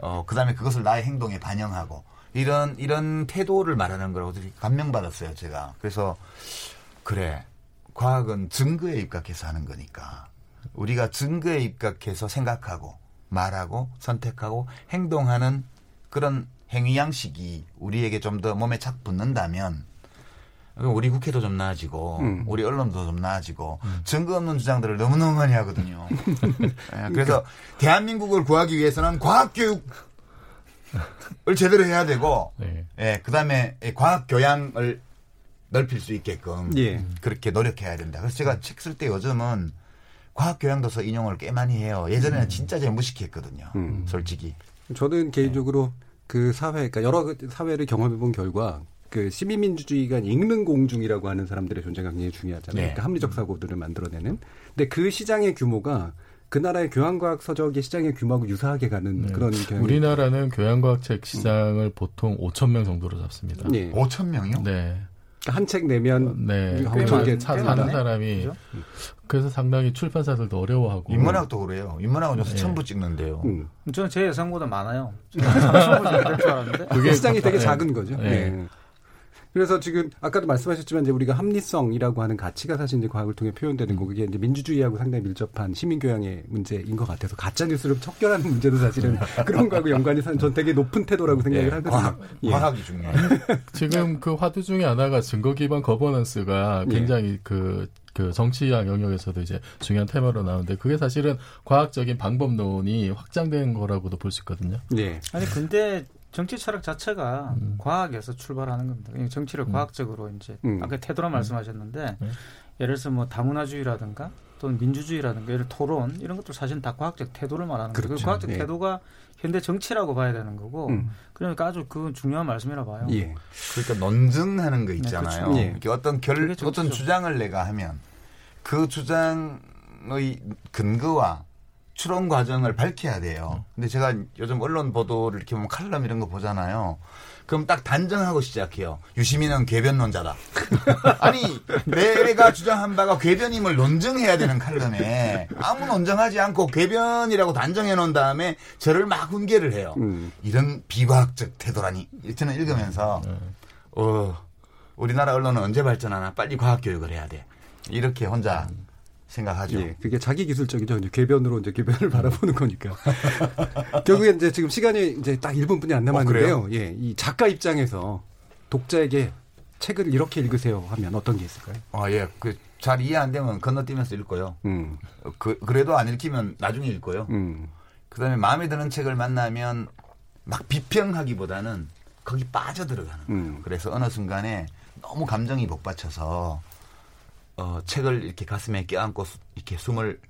어 그다음에 그것을 나의 행동에 반영하고 이런 이런 태도를 말하는 거라고 감명받았어요, 제가. 그래서 그래. 과학은 증거에 입각해서 하는 거니까 우리가 증거에 입각해서 생각하고 말하고 선택하고 행동하는 그런 행위 양식이 우리에게 좀 더 몸에 착 붙는다면 우리 국회도 좀 나아지고 음. 우리 언론도 좀 나아지고 증거 없는 주장들을 너무너무 많이 하거든요. 예, 그래서 대한민국을 구하기 위해서는 과학교육을 제대로 해야 되고 네. 예, 그다음에 이 과학 교양을 넓힐 수 있게끔 예. 그렇게 노력해야 된다. 그래서 제가 책 쓸 때 요즘은 과학 교양도서 인용을 꽤 많이 해요. 예전에는 진짜 제가 무식했거든요. 음. 솔직히. 저는 개인적으로 그 사회, 그러니까 여러 그 사회를 경험해본 결과 그 시민민주주의가 읽는 공중이라고 하는 사람들의 존재가 굉장히 중요하잖아요. 네. 그러니까 합리적 사고들을 만들어내는. 근데 그 시장의 규모가 그 나라의 교양과학 서적의 시장의 규모하고 유사하게 가는 네. 그런 경향이 우리나라는 교양과학 책 시장을 보통 5천 명 정도로 잡습니다. 예. 5천 명이요? 네. 한 책 내면 네. 사- 꽤 사는 많네? 사람이 그죠? 그래서 상당히 출판사들도 어려워하고 인문학도 그래요. 인문학은 요새 네. 천부 찍는데요. 음. 저는 제 예상보다 많아요. 30분 될줄 알았는데. 그게 시장이 되게 네. 작은 거죠. 네. 네. 그래서 지금 아까도 말씀하셨지만 이제 우리가 합리성이라고 하는 가치가 사실 이제 과학을 통해 표현되는 거 그게 이제 민주주의하고 상당히 밀접한 시민 교양의 문제인 것 같아서 가짜 뉴스를 척결하는 문제도 사실은 그런 거하고 연관이 사- 전 되게 높은 태도라고 생각을 예, 하거든요. 과학, 예. 과학이 중요해요. 지금 그 화두 중에 하나가 증거 기반 거버넌스가 예. 굉장히 그, 그 정치학 영역에서도 이제 중요한 테마로 나오는데 그게 사실은 과학적인 방법론이 확장된 거라고도 볼 수 있거든요. 예. 아니 근데 정치 철학 자체가 음. 과학에서 출발하는 겁니다. 정치를 과학적으로 이제 음. 아까 태도라 말씀하셨는데 네. 예를 들어서 뭐 다문화주의라든가 또는 민주주의라든가 예를 토론 이런 것도 사실 다 과학적 태도를 말하는 거예요. 그렇죠. 그 과학적 예. 태도가 현대 정치라고 봐야 되는 거고 음. 그러니까 아주 그 중요한 말씀이라 봐요. 예. 그러니까 논증하는 거 있잖아요. 그렇죠. 예. 어떤 결, 어떤. 주장을 내가 하면 그 주장의 근거와 추론 과정을 밝혀야 돼요. 근데 제가 요즘 언론 보도를 이렇게 보면 칼럼 이런 거 보잖아요. 그럼 딱 단정하고 시작해요. 유시민은 궤변론자다. 아니, 내가 주장한 바가 궤변임을 논증해야 되는 칼럼에 아무 논증하지 않고 궤변이라고 단정해 놓은 다음에 저를 막 훈계를 해요. 음. 이런 비과학적 태도라니. 저는 읽으면서, 어, 우리나라 언론은 언제 발전하나 빨리 과학 교육을 해야 돼. 이렇게 혼자 생각하죠. 예, 그게 자기 기술적이죠. 이제 궤변으로 이제 궤변을 바라보는 거니까. 결국에 이제 지금 시간이 이제 딱 1분뿐이 안 남았는데요. 어, 예, 이 작가 입장에서 독자에게 책을 이렇게 읽으세요 하면 어떤 게 있을까요? 아, 예. 그, 잘 이해 안 되면 건너뛰면서 읽고요. 음, 어, 그, 그래도 안 읽히면 나중에 읽고요. 음, 그 다음에 마음에 드는 책을 만나면 막 비평하기보다는 거기 빠져들어가는 거예요. 음. 그래서 어느 순간에 너무 감정이 복받쳐서 어, 책을 이렇게 가슴에 껴안고 수- 이렇게 숨을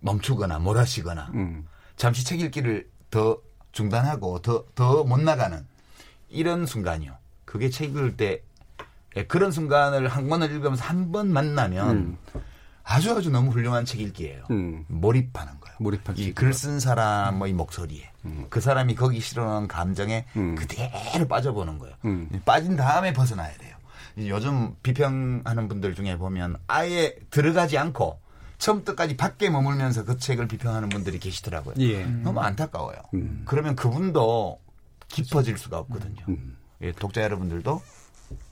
멈추거나 몰아쉬거나 음. 잠시 책 읽기를 더 중단하고 더 더 못 나가는 이런 순간이요. 그게 책 읽을 때 예, 그런 순간을 한 권을 읽으면서 한 번 만나면 음. 아주 아주 너무 훌륭한 책 읽기예요. 음. 몰입하는 거예요. 몰입할 수 이. 글 쓴 사람의 목소리에 그 사람이 거기 실어놓은 감정에 음. 그대로 빠져보는 거예요. 음. 빠진 다음에 벗어나야 돼요. 이 요즘 비평하는 분들 중에 보면 아예 들어가지 않고 처음부터까지 밖에 머물면서 그 책을 비평하는 분들이 계시더라고요. 예. 너무 안타까워요. 음. 그러면 그분도 깊어질 수가 없거든요. 음. 예, 독자 여러분들도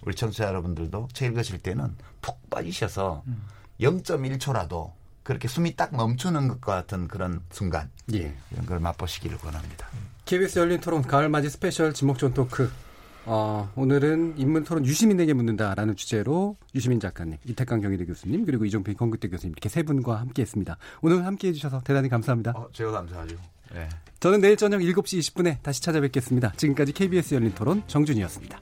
우리 청취자 여러분들도 책 읽으실 때는 푹 빠지셔서 음. 0.1초라도 그렇게 숨이 딱 멈추는 것과 같은 그런 순간 예. 이런 걸 맛보시기를 권합니다. KBS 열린 토론 가을맞이 스페셜 지목전 토크. 어, 오늘은 인문 토론 유시민에게 묻는다라는 주제로 유시민 작가님, 이택광 경희대 교수님, 그리고 이종필 건국대 교수님 이렇게 세 분과 함께 했습니다. 오늘 함께 해주셔서 대단히 감사합니다. 어, 제가 감사하죠. 네. 저는 내일 저녁 7시 20분에 다시 찾아뵙겠습니다. 지금까지 KBS 열린 토론 정준희였습니다.